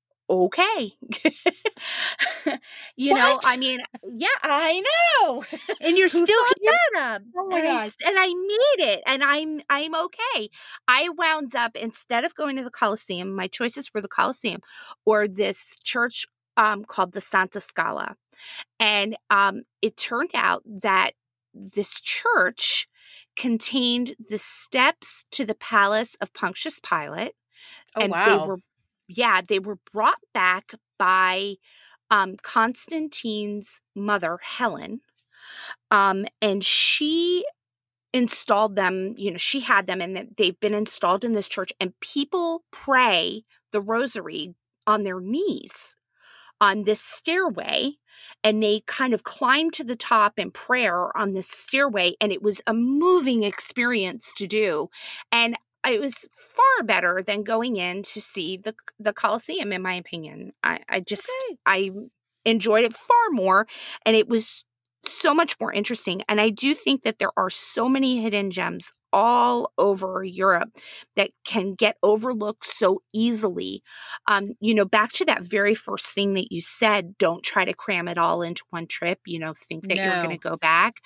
A: okay. you what? know, I mean, yeah, I know.
B: And you're still here.
A: Oh my and god! I, and I need it, and I'm I'm okay. I wound up instead of going to the Colosseum, my choices were the Colosseum or this church um, called the Santa Scala, and um, it turned out that this church contained the steps to the palace of Pontius Pilate.
B: Oh, and wow. they were
A: yeah, they were brought back by um, Constantine's mother, Helen. Um, and she installed them, you know, she had them and they've been installed in this church, and people pray the rosary on their knees on this stairway and they kind of climbed to the top in prayer on this stairway and it was a moving experience to do and it was far better than going in to see the the Coliseum in my opinion. I, I just okay. I enjoyed it far more and it was so much more interesting. And I do think that there are so many hidden gems all over Europe that can get overlooked so easily. Um, you know, back to that very first thing that you said, don't try to cram it all into one trip, you know, think that no. you're going to go back.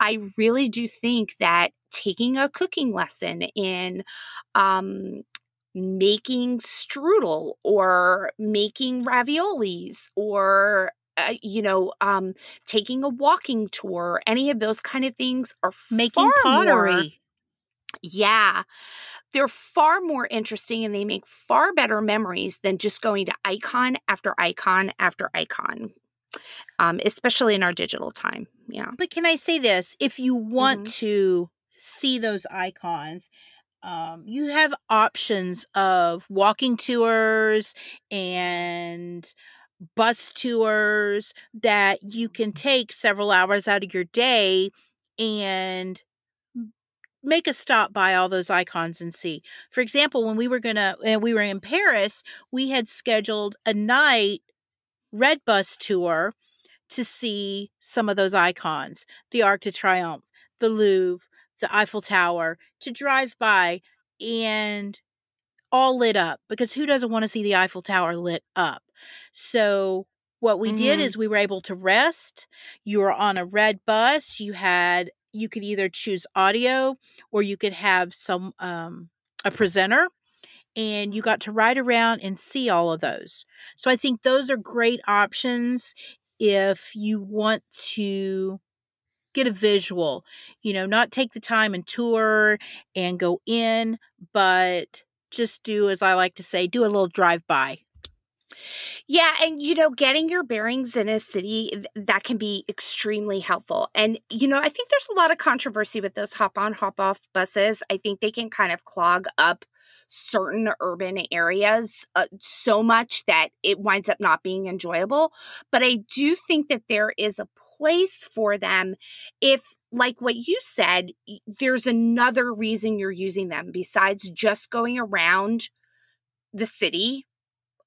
A: I really do think that taking a cooking lesson in, um, making strudel or making raviolis or uh, you know, um, taking a walking tour, any of those kind of things are
B: making pottery.
A: More, yeah. They're far more interesting and they make far better memories than just going to icon after icon after icon. Um, especially in our digital time. Yeah.
B: But can I say this? If you want mm-hmm. to see those icons, um, you have options of walking tours and bus tours that you can mm-hmm. take several hours out of your day and make a stop by all those icons and see. For example, when we were gonna and we were in Paris, we had scheduled a night red bus tour to see some of those icons, the Arc de Triomphe, the Louvre, the Eiffel Tower, to drive by and all lit up because who doesn't want to see the Eiffel Tower lit up? So what we mm-hmm. did is we were able to rest. You were on a red bus. You had you could either choose audio or you could have some um, a presenter and you got to ride around and see all of those. So I think those are great options if you want to get a visual, you know, not take the time and tour and go in, but just do as I like to say, do a little drive by.
A: Yeah, and you know, getting your bearings in a city that can be extremely helpful. And you know, I think there's a lot of controversy with those hop on hop off buses. I think they can kind of clog up certain urban areas uh, so much that it winds up not being enjoyable. But I do think that there is a place for them if, like what you said, there's another reason you're using them besides just going around the city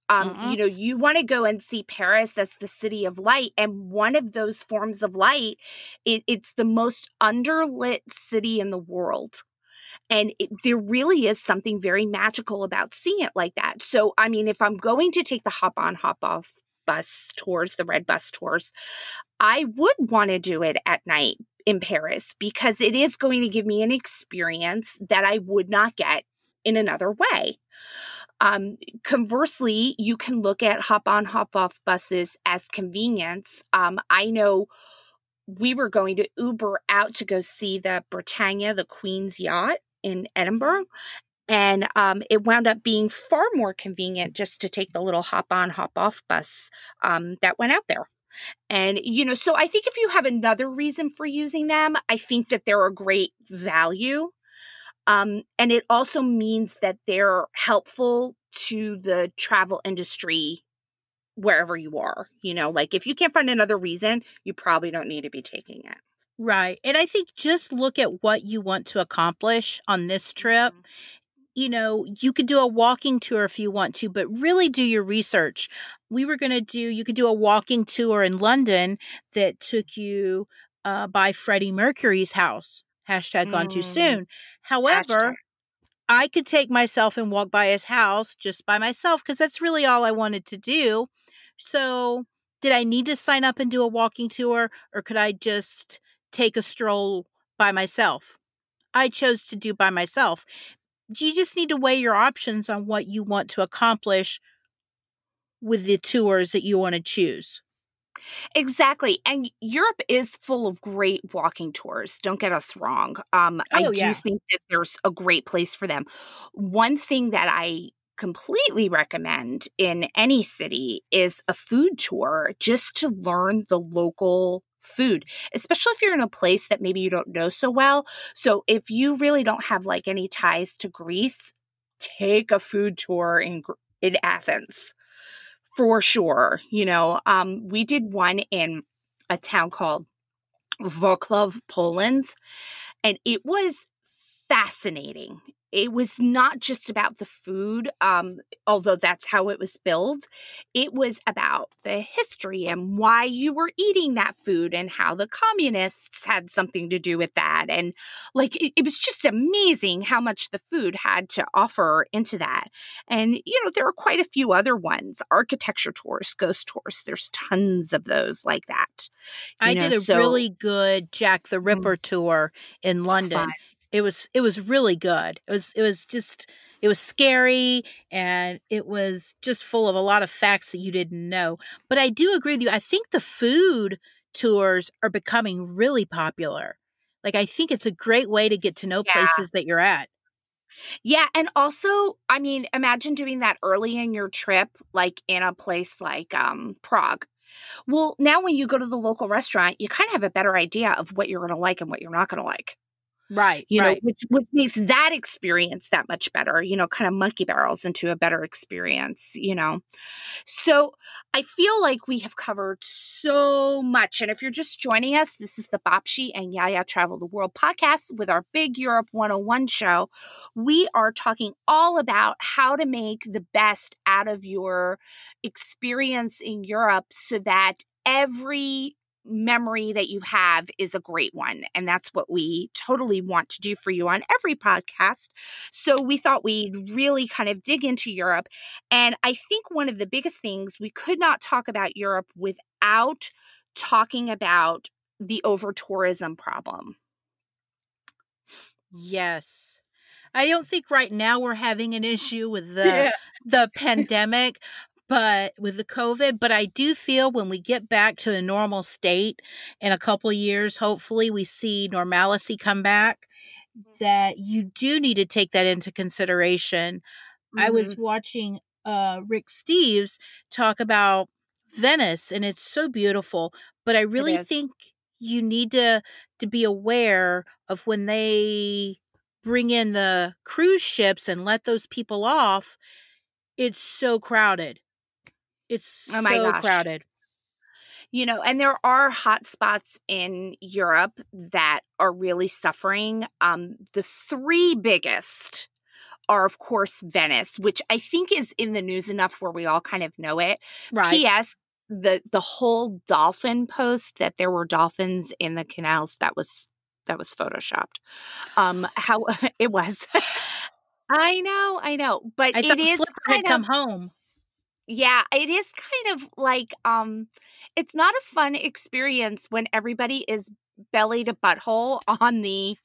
A: Um, mm-hmm. You know, you want to go and see Paris as the city of light. And one of those forms of light, it, it's the most underlit city in the world. And it, there really is something very magical about seeing it like that. So, I mean, if I'm going to take the hop on, hop off bus tours, the red bus tours, I would want to do it at night in Paris because it is going to give me an experience that I would not get in another way. Um, conversely, you can look at hop on, hop off buses as convenience. Um, I know we were going to Uber out to go see the Britannia, the Queen's yacht in Edinburgh. And um, it wound up being far more convenient just to take the little hop on, hop off bus um, that went out there. And, you know, so I think if you have another reason for using them, I think that they're a great value. Um, and it also means that they're helpful to the travel industry wherever you are. You know, like if you can't find another reason, you probably don't need to be taking it.
B: Right. And I think just look at what you want to accomplish on this trip. Mm-hmm. You know, you could do a walking tour if you want to, but really do your research. We were going to do, you could do a walking tour in London that took you uh, by Freddie Mercury's house. Hashtag gone too mm. soon. However, Hashtag. I could take myself and walk by his house just by myself because that's really all I wanted to do. So, did I need to sign up and do a walking tour or could I just take a stroll by myself. I chose to do by myself. You just need to weigh your options on what you want to accomplish with the tours that you want to choose.
A: Exactly. And Europe is full of great walking tours. Don't get us wrong. Um, oh, I do yeah. think that there's a great place for them. One thing that I completely recommend in any city is a food tour just to learn the local food, especially if you're in a place that maybe you don't know so well. So if you really don't have like any ties to Greece, take a food tour in in Athens for sure. You know, um, we did one in a town called Wrocław, Poland, and it was fascinating it was not just about the food, um, although that's how it was billed. It was about the history and why you were eating that food and how the communists had something to do with that. And like, it, it was just amazing how much the food had to offer into that. And, you know, there are quite a few other ones architecture tours, ghost tours. There's tons of those like that.
B: I know, did a so, really good Jack the mm. Ripper tour in London. Fun it was it was really good. It was it was just it was scary and it was just full of a lot of facts that you didn't know. But I do agree with you. I think the food tours are becoming really popular. Like I think it's a great way to get to know yeah. places that you're at.
A: Yeah, and also, I mean, imagine doing that early in your trip like in a place like um Prague. Well, now when you go to the local restaurant, you kind of have a better idea of what you're going to like and what you're not going to like.
B: Right.
A: You
B: right.
A: know, which, which makes that experience that much better, you know, kind of monkey barrels into a better experience, you know. So I feel like we have covered so much. And if you're just joining us, this is the Babcia and Yiayia Travel the World podcast with our Big Europe 101 show. We are talking all about how to make the best out of your experience in Europe so that every memory that you have is a great one. And that's what we totally want to do for you on every podcast. So we thought we'd really kind of dig into Europe. And I think one of the biggest things we could not talk about Europe without talking about the over tourism problem.
B: Yes. I don't think right now we're having an issue with the yeah. the pandemic, but with the COVID, but I do feel when we get back to a normal state in a couple of years, hopefully we see normalcy come back, mm-hmm. that you do need to take that into consideration. Mm-hmm. I was mm-hmm. watching uh, Rick Steves talk about Venice, and it's so beautiful, but I really think you need to to be aware of when they bring in the cruise ships and let those people off it's so crowded it's oh my so gosh. crowded.
A: You know, and there are hot spots in Europe that are really suffering. Um, the three biggest are, of course, Venice, which I think is in the news enough where we all kind of know it.
B: Right.
A: P.S. The the whole dolphin post that there were dolphins in the canals that was that was photoshopped. Um, how it was. I know, I know, but it is
B: I
A: it is
B: had come home.
A: Yeah, it is kind of like um, it's not a fun experience when everybody is belly to butthole on the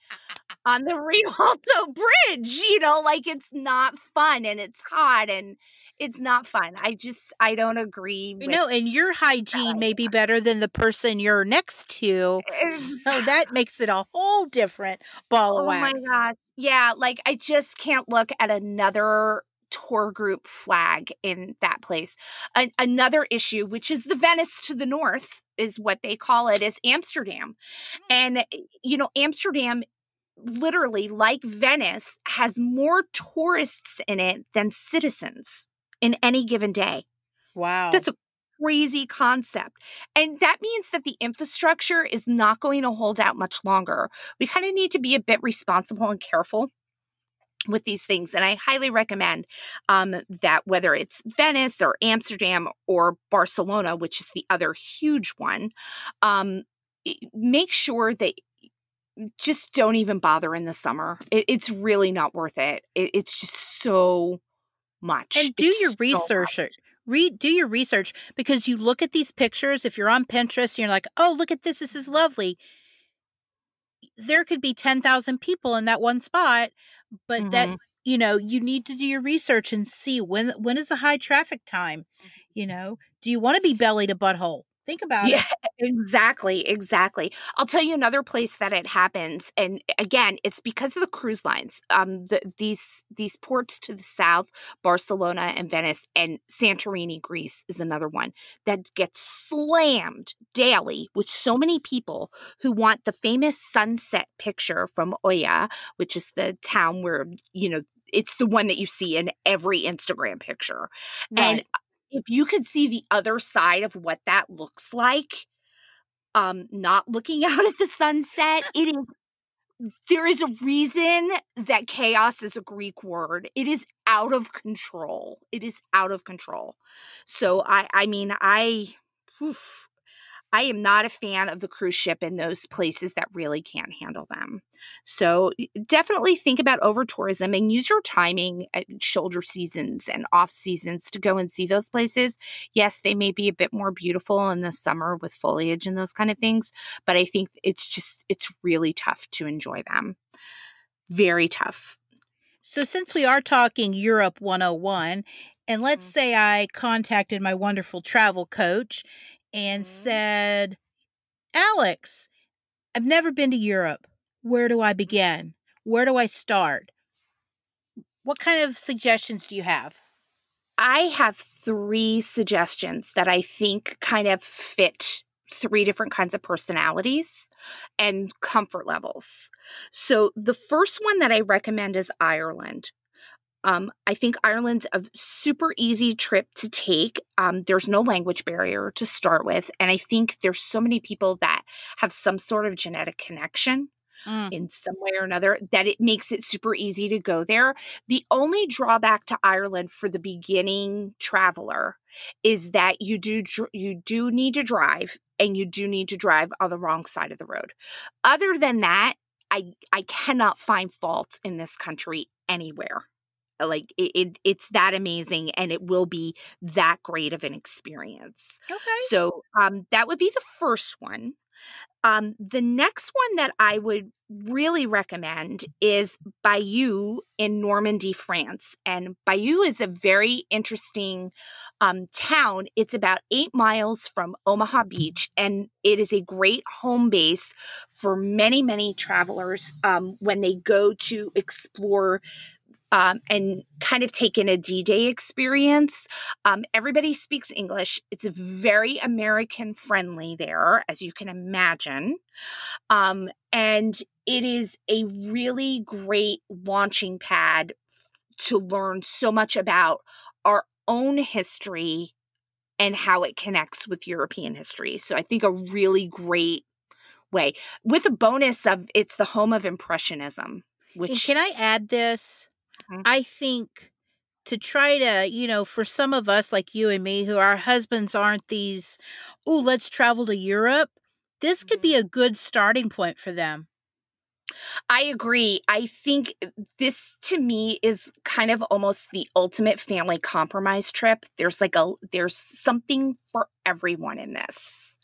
A: on the Rialto Bridge. You know, like it's not fun and it's hot and it's not fun. I just I don't agree. With,
B: know, and your hygiene may be better than the person you're next to. So that makes it a whole different ball of
A: Oh my
B: wax.
A: god. Yeah, like I just can't look at another tour group flag in that place. An- another issue, which is the Venice to the north, is what they call it, is Amsterdam. And, eh, you know, Amsterdam, literally, like Venice, has more tourists in it than citizens in any given day.
B: Wow.
A: That's a crazy concept. And that means that the infrastructure is not going to hold out much longer. We kind of need to be a bit responsible and careful with these things. And I highly recommend um, that whether it's Venice or Amsterdam or Barcelona, which is the other huge one, um, make sure that just don't even bother in the summer. It, it's really not worth it. it. It's just so much.
B: and do
A: It's
B: your research. Read, do your research because you look at these pictures. If you're on Pinterest, you're like, "Oh, look at this! This is lovely." There could be ten thousand people in that one spot, but that
A: Mhm.
B: you know you need to do your research and see when when is the high traffic time. You know, do you want to be belly to butthole? Think about
A: Yeah,
B: it.
A: exactly, exactly. I'll tell you another place that it happens, and again, it's because of the cruise lines. Um, the, these these ports to the south, Barcelona and Venice, and Santorini, Greece, is another one that gets slammed daily with so many people who want the famous sunset picture from Oia, which is the town where you know it's the one that you see in every Instagram picture. And
B: Right.
A: If you could see the other side of what that looks like, um, not looking out at the sunset, it is there is a reason that chaos is a Greek word. It is out of control. It is out of control. So I I mean I I am not a fan of the cruise ship in those places that really can't handle them. So definitely think about over tourism and use your timing at shoulder seasons and off seasons to go and see those places. Yes, they may be a bit more beautiful in the summer with foliage and those kind of things, but I think it's just it's really tough to enjoy them. Very tough.
B: So, since we are talking Europe 101, and let's
A: Mhm.
B: say I contacted my wonderful travel coach and
A: Mhm.
B: said, Alex, I've never been to Europe. Where do I begin? Where do I start? What kind of suggestions do you have?
A: I have three suggestions that I think kind of fit three different kinds of personalities and comfort levels. So, the first one that I recommend is Ireland. Um, I think Ireland's a super easy trip to take. Um, there's no language barrier to start with. And I think there's so many people that have some sort of genetic connection
B: Mm,
A: in some way or another that it makes it super easy to go there. The only drawback to Ireland for the beginning traveler is that you do dr- you do need to drive and you do need to drive on the wrong side of the road. Other than that, I I cannot find fault in this country anywhere. Like it, it it's that amazing and it will be that great of an experience.
B: okay.
A: So um, that would be the first one. Um, the next one that I would really recommend is Bayeux in Normandy, France. And Bayeux is a very interesting um, town. It's about eight miles from Omaha Beach, and it is a great home base for many, many travelers um, when they go to explore um, and kind of take in a D Day experience. Um, everybody speaks English. It's very American friendly there, as you can imagine. Um, and it is a really great launching pad to learn so much about our own history and how it connects with European history. So I think a really great way with a bonus of it's the home of impressionism
B: And
A: which
B: can I add this? Mm-hmm. I think to try to, you know, for some of us like you and me who our husbands aren't these, oh, let's travel to Europe, this could be mm-hmm. a good starting point for them.
A: I agree. I think this to me is kind of almost the ultimate family compromise trip. There's like a there's something for everyone in this.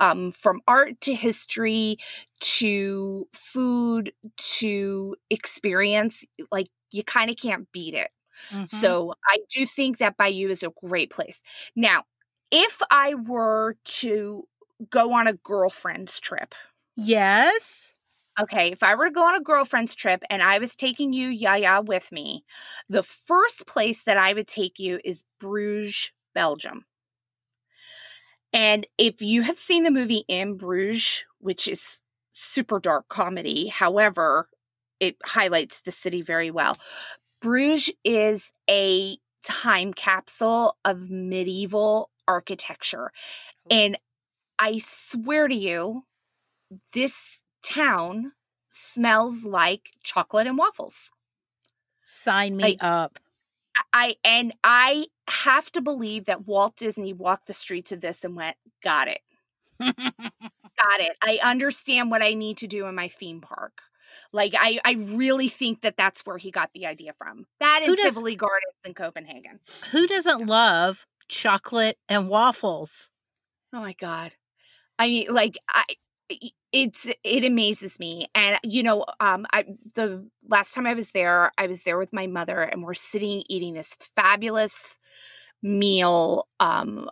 A: Um, from art to history to food to experience, like you kind of can't beat it. Mm-hmm. So I do think that Bayeux is a great place. Now, if I were to go on a girlfriend's trip.
B: Yes.
A: Okay, if I were to go on a girlfriend's trip and I was taking you, Yiayia, with me, the first place that I would take you is Bruges, Belgium. And if you have seen the movie In Bruges, which is super dark comedy, however, it highlights the city very well. Bruges is a time capsule of medieval architecture. Oh. And I swear to you, this town smells like chocolate and waffles.
B: Sign me up.
A: I and I have to believe that Walt Disney walked the streets of this and went, "Got it. Got it. I understand what I need to do in my theme park." Like I, I really think that that's where he got the idea from. That and Tivoli Gardens in Copenhagen.
B: Who doesn't love chocolate and waffles?
A: Oh my god! I mean, like I, it's it amazes me, and you know, um, I the last time I was there, I was there with my mother, and we're sitting eating this fabulous meal, um,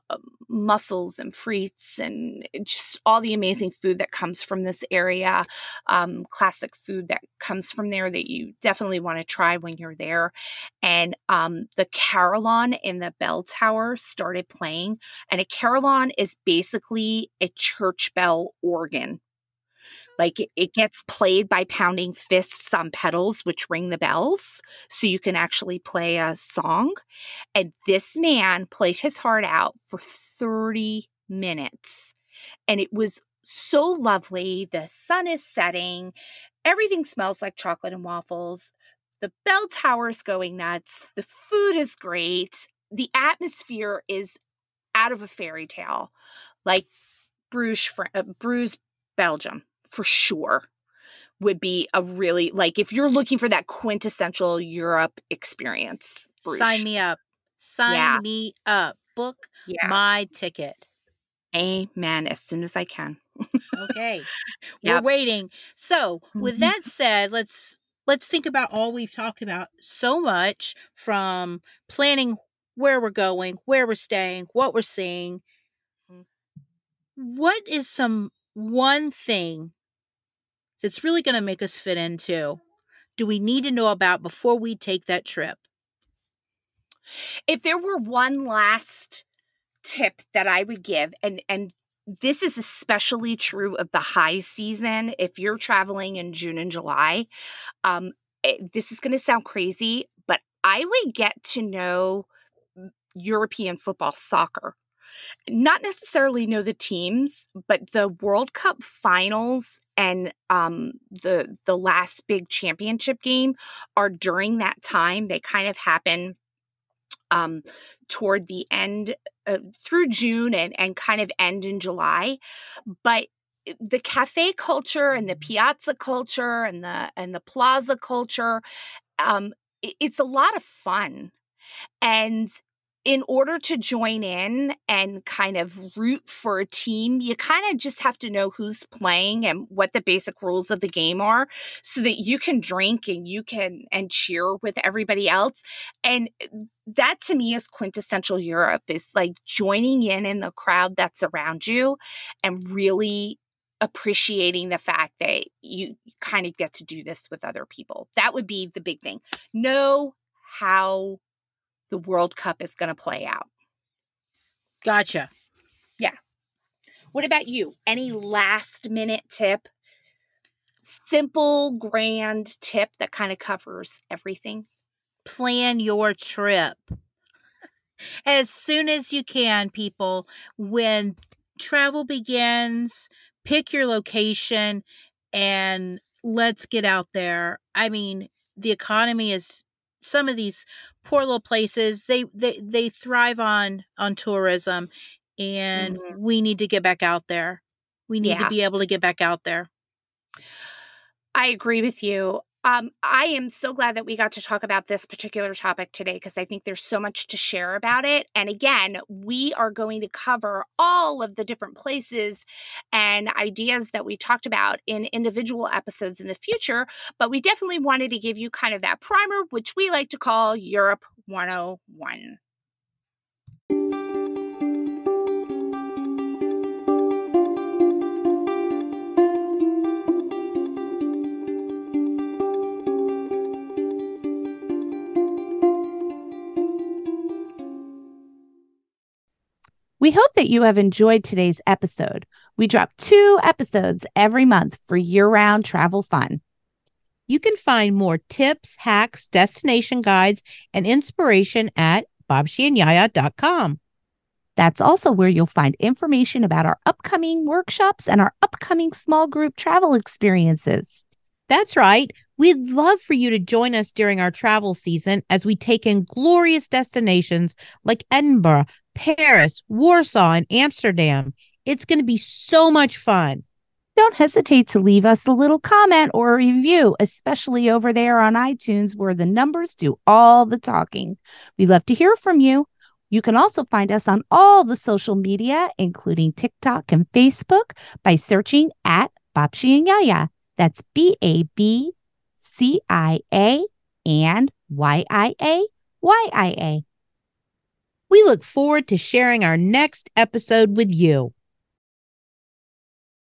A: mussels and frites, and just all the amazing food that comes from this area. Um, classic food that comes from there that you definitely want to try when you're there. And um, the carillon in the bell tower started playing, and a carillon is basically a church bell organ like it, gets played by pounding fists on pedals, which ring the bells. So you can actually play a song. And this man played his heart out for 30 minutes. And it was so lovely. The sun is setting. Everything smells like chocolate and waffles. The bell tower is going nuts. The food is great. The atmosphere is out of a fairy tale, like Bruges, uh, Bruges, Belgium for sure would be a really like if you're looking for that quintessential Europe experience.
B: Bruges. Sign me up. Sign yeah. me up. Book yeah. my ticket.
A: Amen. As soon as I can.
B: okay. Yep. We're waiting. So, with mm-hmm. that said, let's let's think about all we've talked about so much from planning where we're going, where we're staying, what we're seeing. Mm. What is some one thing that's really going to make us fit into do we need to know about before we take that trip?
A: If there were one last tip that I would give, and and this is especially true of the high season. If you're traveling in June and July, um, it, eh, this is going to sound crazy, but I would get to know European football, soccer not necessarily know the teams, but the World Cup finals and um, the the last big championship game are during that time. They kind of happen um, toward the end uh, through June and and kind of end in July, but the cafe culture and the piazza culture and the and the plaza culture um, it's a lot of fun. And in order to join in and kind of root for a team, you kind of just have to know who's playing and what the basic rules of the game are so that you can drink and you can and cheer with everybody else. And eh, that to me is quintessential Europe is like joining in in the crowd that's around you and really appreciating the fact that you kind of get to do this with other people. That would be the big thing. Know how the World Cup is going to play out.
B: Gotcha.
A: Yeah. What about you? Any last minute tip? Simple, grand tip that kind of covers everything?
B: Plan your trip as soon as you can, people. When travel begins, pick your location and let's get out there. I mean, the economy is some of these poor little places they they they thrive on on tourism and mm-hmm. we need to get back out there we need yeah. to be able to get back out there
C: i agree with you um, I am so glad that we got to talk about this particular topic today because I think there's so much to share about it. And again, we are going to cover all of the different places and ideas that we talked about in individual episodes in the future. But we definitely wanted to give you kind of that primer, which we like to call Europe 101.
A: We hope that you have enjoyed today's episode. We drop two episodes every month for year round travel fun.
B: You can find more tips, hacks, destination guides, and inspiration at babciaandyiayia.com.
A: That's also where you'll find information about our upcoming workshops and our upcoming small group travel experiences.
B: That's right. We'd love for you to join us during our travel season as we take in glorious destinations like Edinburgh, Paris, Warsaw, and Amsterdam. It's going to be so much fun.
A: Don't hesitate to leave us a little comment or a review, especially over there on iTunes where the numbers do all the talking. We love to hear from you. You can also find us on all the social media, including TikTok and Facebook, by searching at Babcia and Yiayia. That's B A B C I A and Y I A Y I A.
B: We look forward to sharing our next episode with you.